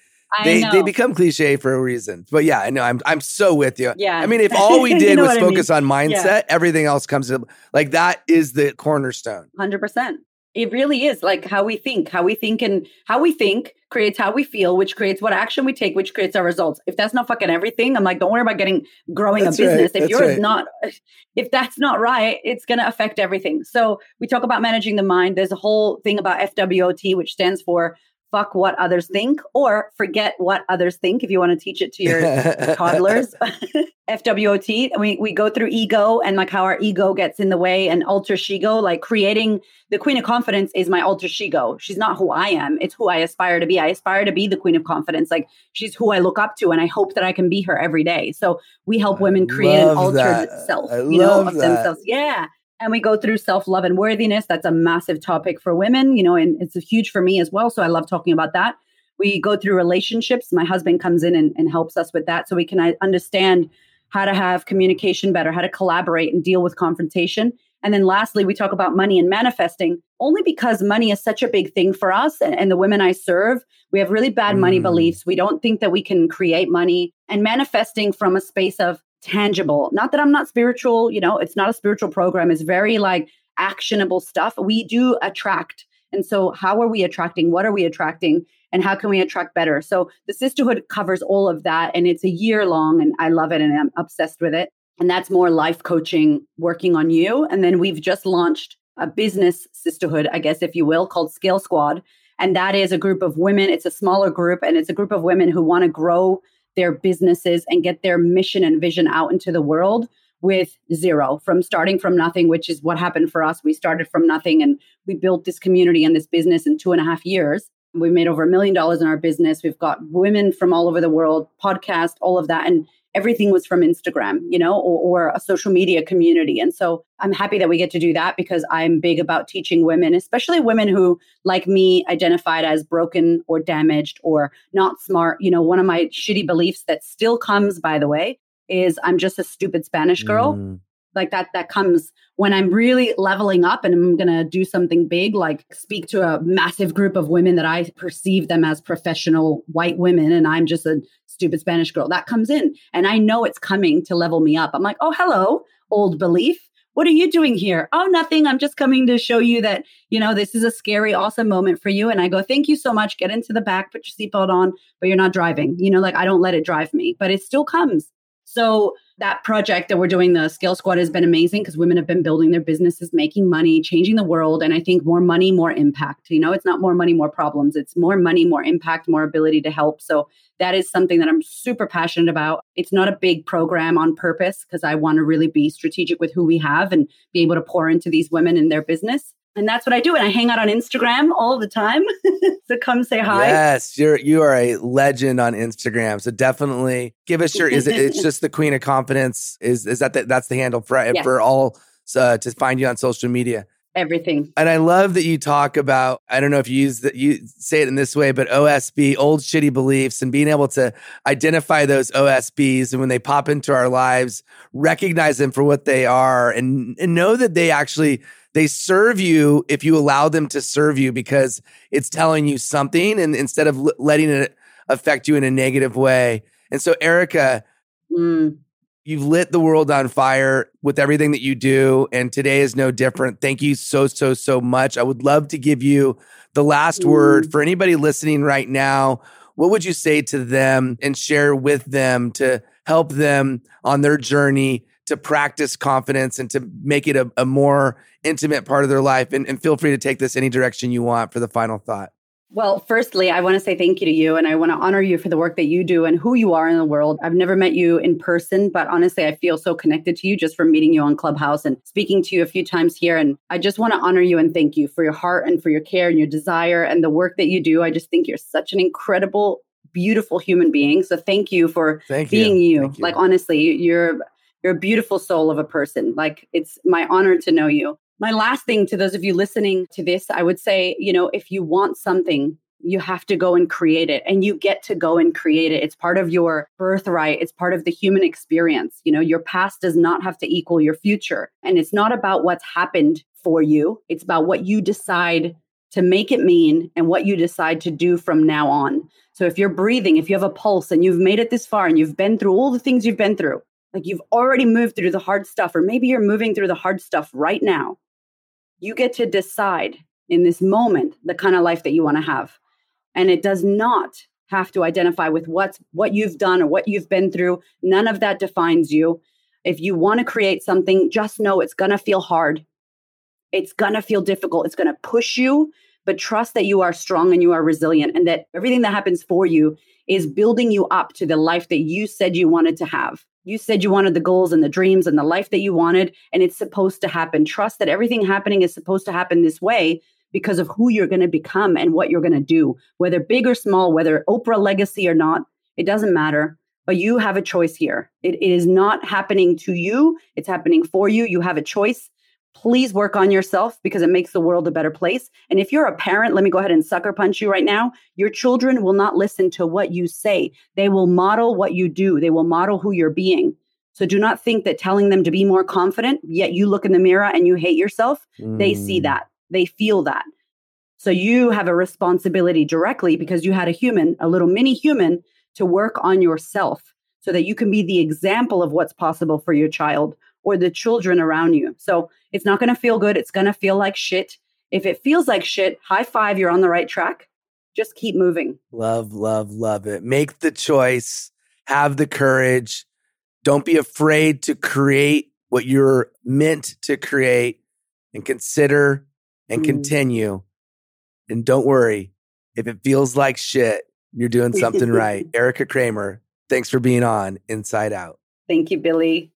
they they become cliche for a reason. But yeah i know i'm i'm so with you. Yeah. I mean if all we did you know was focus I mean? on mindset yeah. everything else comes to like that is the cornerstone. 100% it really is like how we think how we think and how we think creates how we feel which creates what action we take which creates our results. If that's not fucking everything i'm like don't worry about getting growing that's a business. Right, if you're right. not if that's not right it's going to affect everything. So we talk about managing the mind. There's a whole thing about fwot which stands for fuck what others think or forget what others think if you want to teach it to your toddlers. FWOT, we, we go through ego and like how our ego gets in the way and alter ego, like creating the queen of confidence is my alter ego. She's not who I am. It's who I aspire to be. I aspire to be the queen of confidence. Like she's who I look up to and I hope that I can be her every day. So we help women create an altered that. self, I you know, of that. themselves. Yeah and we go through self-love and worthiness. That's a massive topic for women you know and it's huge for me as well. So i love talking about that. We go through relationships. My husband comes in and, and helps us with that so we can uh, understand how to have communication better how to collaborate and deal with confrontation. And then lastly we talk about money and manifesting. Only because money is such a big thing for us and, and the women i serve we have really bad mm. money beliefs. We don't think that we can create money. And manifesting from a space of tangible. Not that I'm not spiritual, you know, it's not a spiritual program. It's very like actionable stuff. We do attract. And so, how are we attracting? What are we attracting? And how can we attract better? So, the sisterhood covers all of that. And it's a year long, and I love it and I'm obsessed with it. And that's more life coaching, working on you. And then we've just launched a business sisterhood, I guess, if you will, called Scale Squad. And that is a group of women. It's a smaller group, and it's a group of women who want to grow their businesses and get their mission and vision out into the world with zero from starting from nothing, which is what happened for us. We started from nothing and we built this community and this business in two and a half years. We made over a million dollars in our business. We've got women from all over the world, podcast, all of that. And everything was from Instagram, you know, or, or, a social media community. And so I'm happy that we get to do that because I'm big about teaching women, especially women who, like me, identified as broken or damaged or not smart. You know, one of my shitty beliefs that still comes, by the way, is I'm just a stupid Spanish girl. Mm like that that comes when i'm really leveling up and i'm going to do something big like speak to a massive group of women that i perceive them as professional white women and i'm just a stupid spanish girl that comes in. And i know it's coming to level me up. I'm like oh hello old belief. What are you doing here? Oh nothing. I'm just coming to show you that you know this is a scary awesome moment for you. And i go thank you so much. Get into the back put your seatbelt on but you're not driving. You know like i don't let it drive me but it still comes so that project that we're doing, the Scale Squad, has been amazing because women have been building their businesses, making money, changing the world. And I think more money, more impact. You know, it's not more money, more problems. It's more money, more impact, more ability to help. So that is something that I'm super passionate about. It's not a big program on purpose because I want to really be strategic with who we have and be able to pour into these women in their business and that's what I do. And I hang out on Instagram all the time. so come say hi. Yes, you're you are a legend on Instagram. So definitely give us your. Is it? It's just the Queen of Confidence. Is is that the, that's the handle for yes. for all uh, to find you on social media? Everything. And I love that you talk about. I don't know if you use that you say it in this way, but OSB, old shitty beliefs, and being able to identify those OSBs and when they pop into our lives, recognize them for what they are, and, and know that they actually they serve you if you allow them to serve you because it's telling you something and instead of l- letting it affect you in a negative way. And so, Erika, mm. you've lit the world on fire with everything that you do. And today is no different. Thank you so, so, so much. I would love to give you the last mm. word for anybody listening right now. what would you say to them and share with them to help them on their journey to practice confidence and to make it a, a more intimate part of their life? And, and feel free to take this any direction you want for the final thought. Well, firstly, I want to say thank you to you and I want to honor you for the work that you do and who you are in the world. I've never met you in person, but honestly, I feel so connected to you just from meeting you on Clubhouse and speaking to you a few times here. And I just want to honor you and thank you for your heart and for your care and your desire and the work that you do. I just think you're such an incredible, beautiful human being. So thank you for thank being you. you. You. Like, honestly, you're. You're a beautiful soul of a person. Like, it's my honor to know you. My last thing to those of you listening to this, I would say, you know, if you want something, you have to go and create it and you get to go and create it. It's part of your birthright. It's part of the human experience. You know, your past does not have to equal your future. And it's not about what's happened for you. It's about what you decide to make it mean and what you decide to do from now on. So if you're breathing, if you have a pulse and you've made it this far and you've been through all the things you've been through, like you've already moved through the hard stuff, or maybe you're moving through the hard stuff right now, you get to decide in this moment the kind of life that you want to have. And it does not have to identify with what's what you've done or what you've been through. None of that defines you. If you want to create something just know it's going to feel hard. It's going to feel difficult. It's going to push you but trust that you are strong and you are resilient and that everything that happens for you is building you up to the life that you said you wanted to have you said you wanted the goals and the dreams and the life that you wanted and it's supposed to happen trust that everything happening is supposed to happen this way because of who you're going to become and what you're going to do, whether big or small, whether Oprah legacy or not, it doesn't matter. But you have a choice here. It, it is not happening to you, it's happening for you. You have a choice. Please work on yourself because it makes the world a better place. And if you're a parent, let me go ahead and sucker punch you right now. Your children will not listen to what you say, they will model what you do, they will model who you're being. So do not think that telling them to be more confident, yet you look in the mirror and you hate yourself, mm. they see mm. that. They feel that. So you have a responsibility directly because you had a human, a little mini human, to work on yourself so that you can be the example of what's possible for your child or the children around you. So it's not going to feel good. It's going to feel like shit. If it feels like shit, high five, you're on the right track. Just keep moving. Love, love, love it. Make the choice, have the courage. Don't be afraid to create what you're meant to create and consider and mm. continue. And don't worry, if it feels like shit, you're doing something right. Erika Cramer, thanks for being on Inside Out. Thank you, Billy.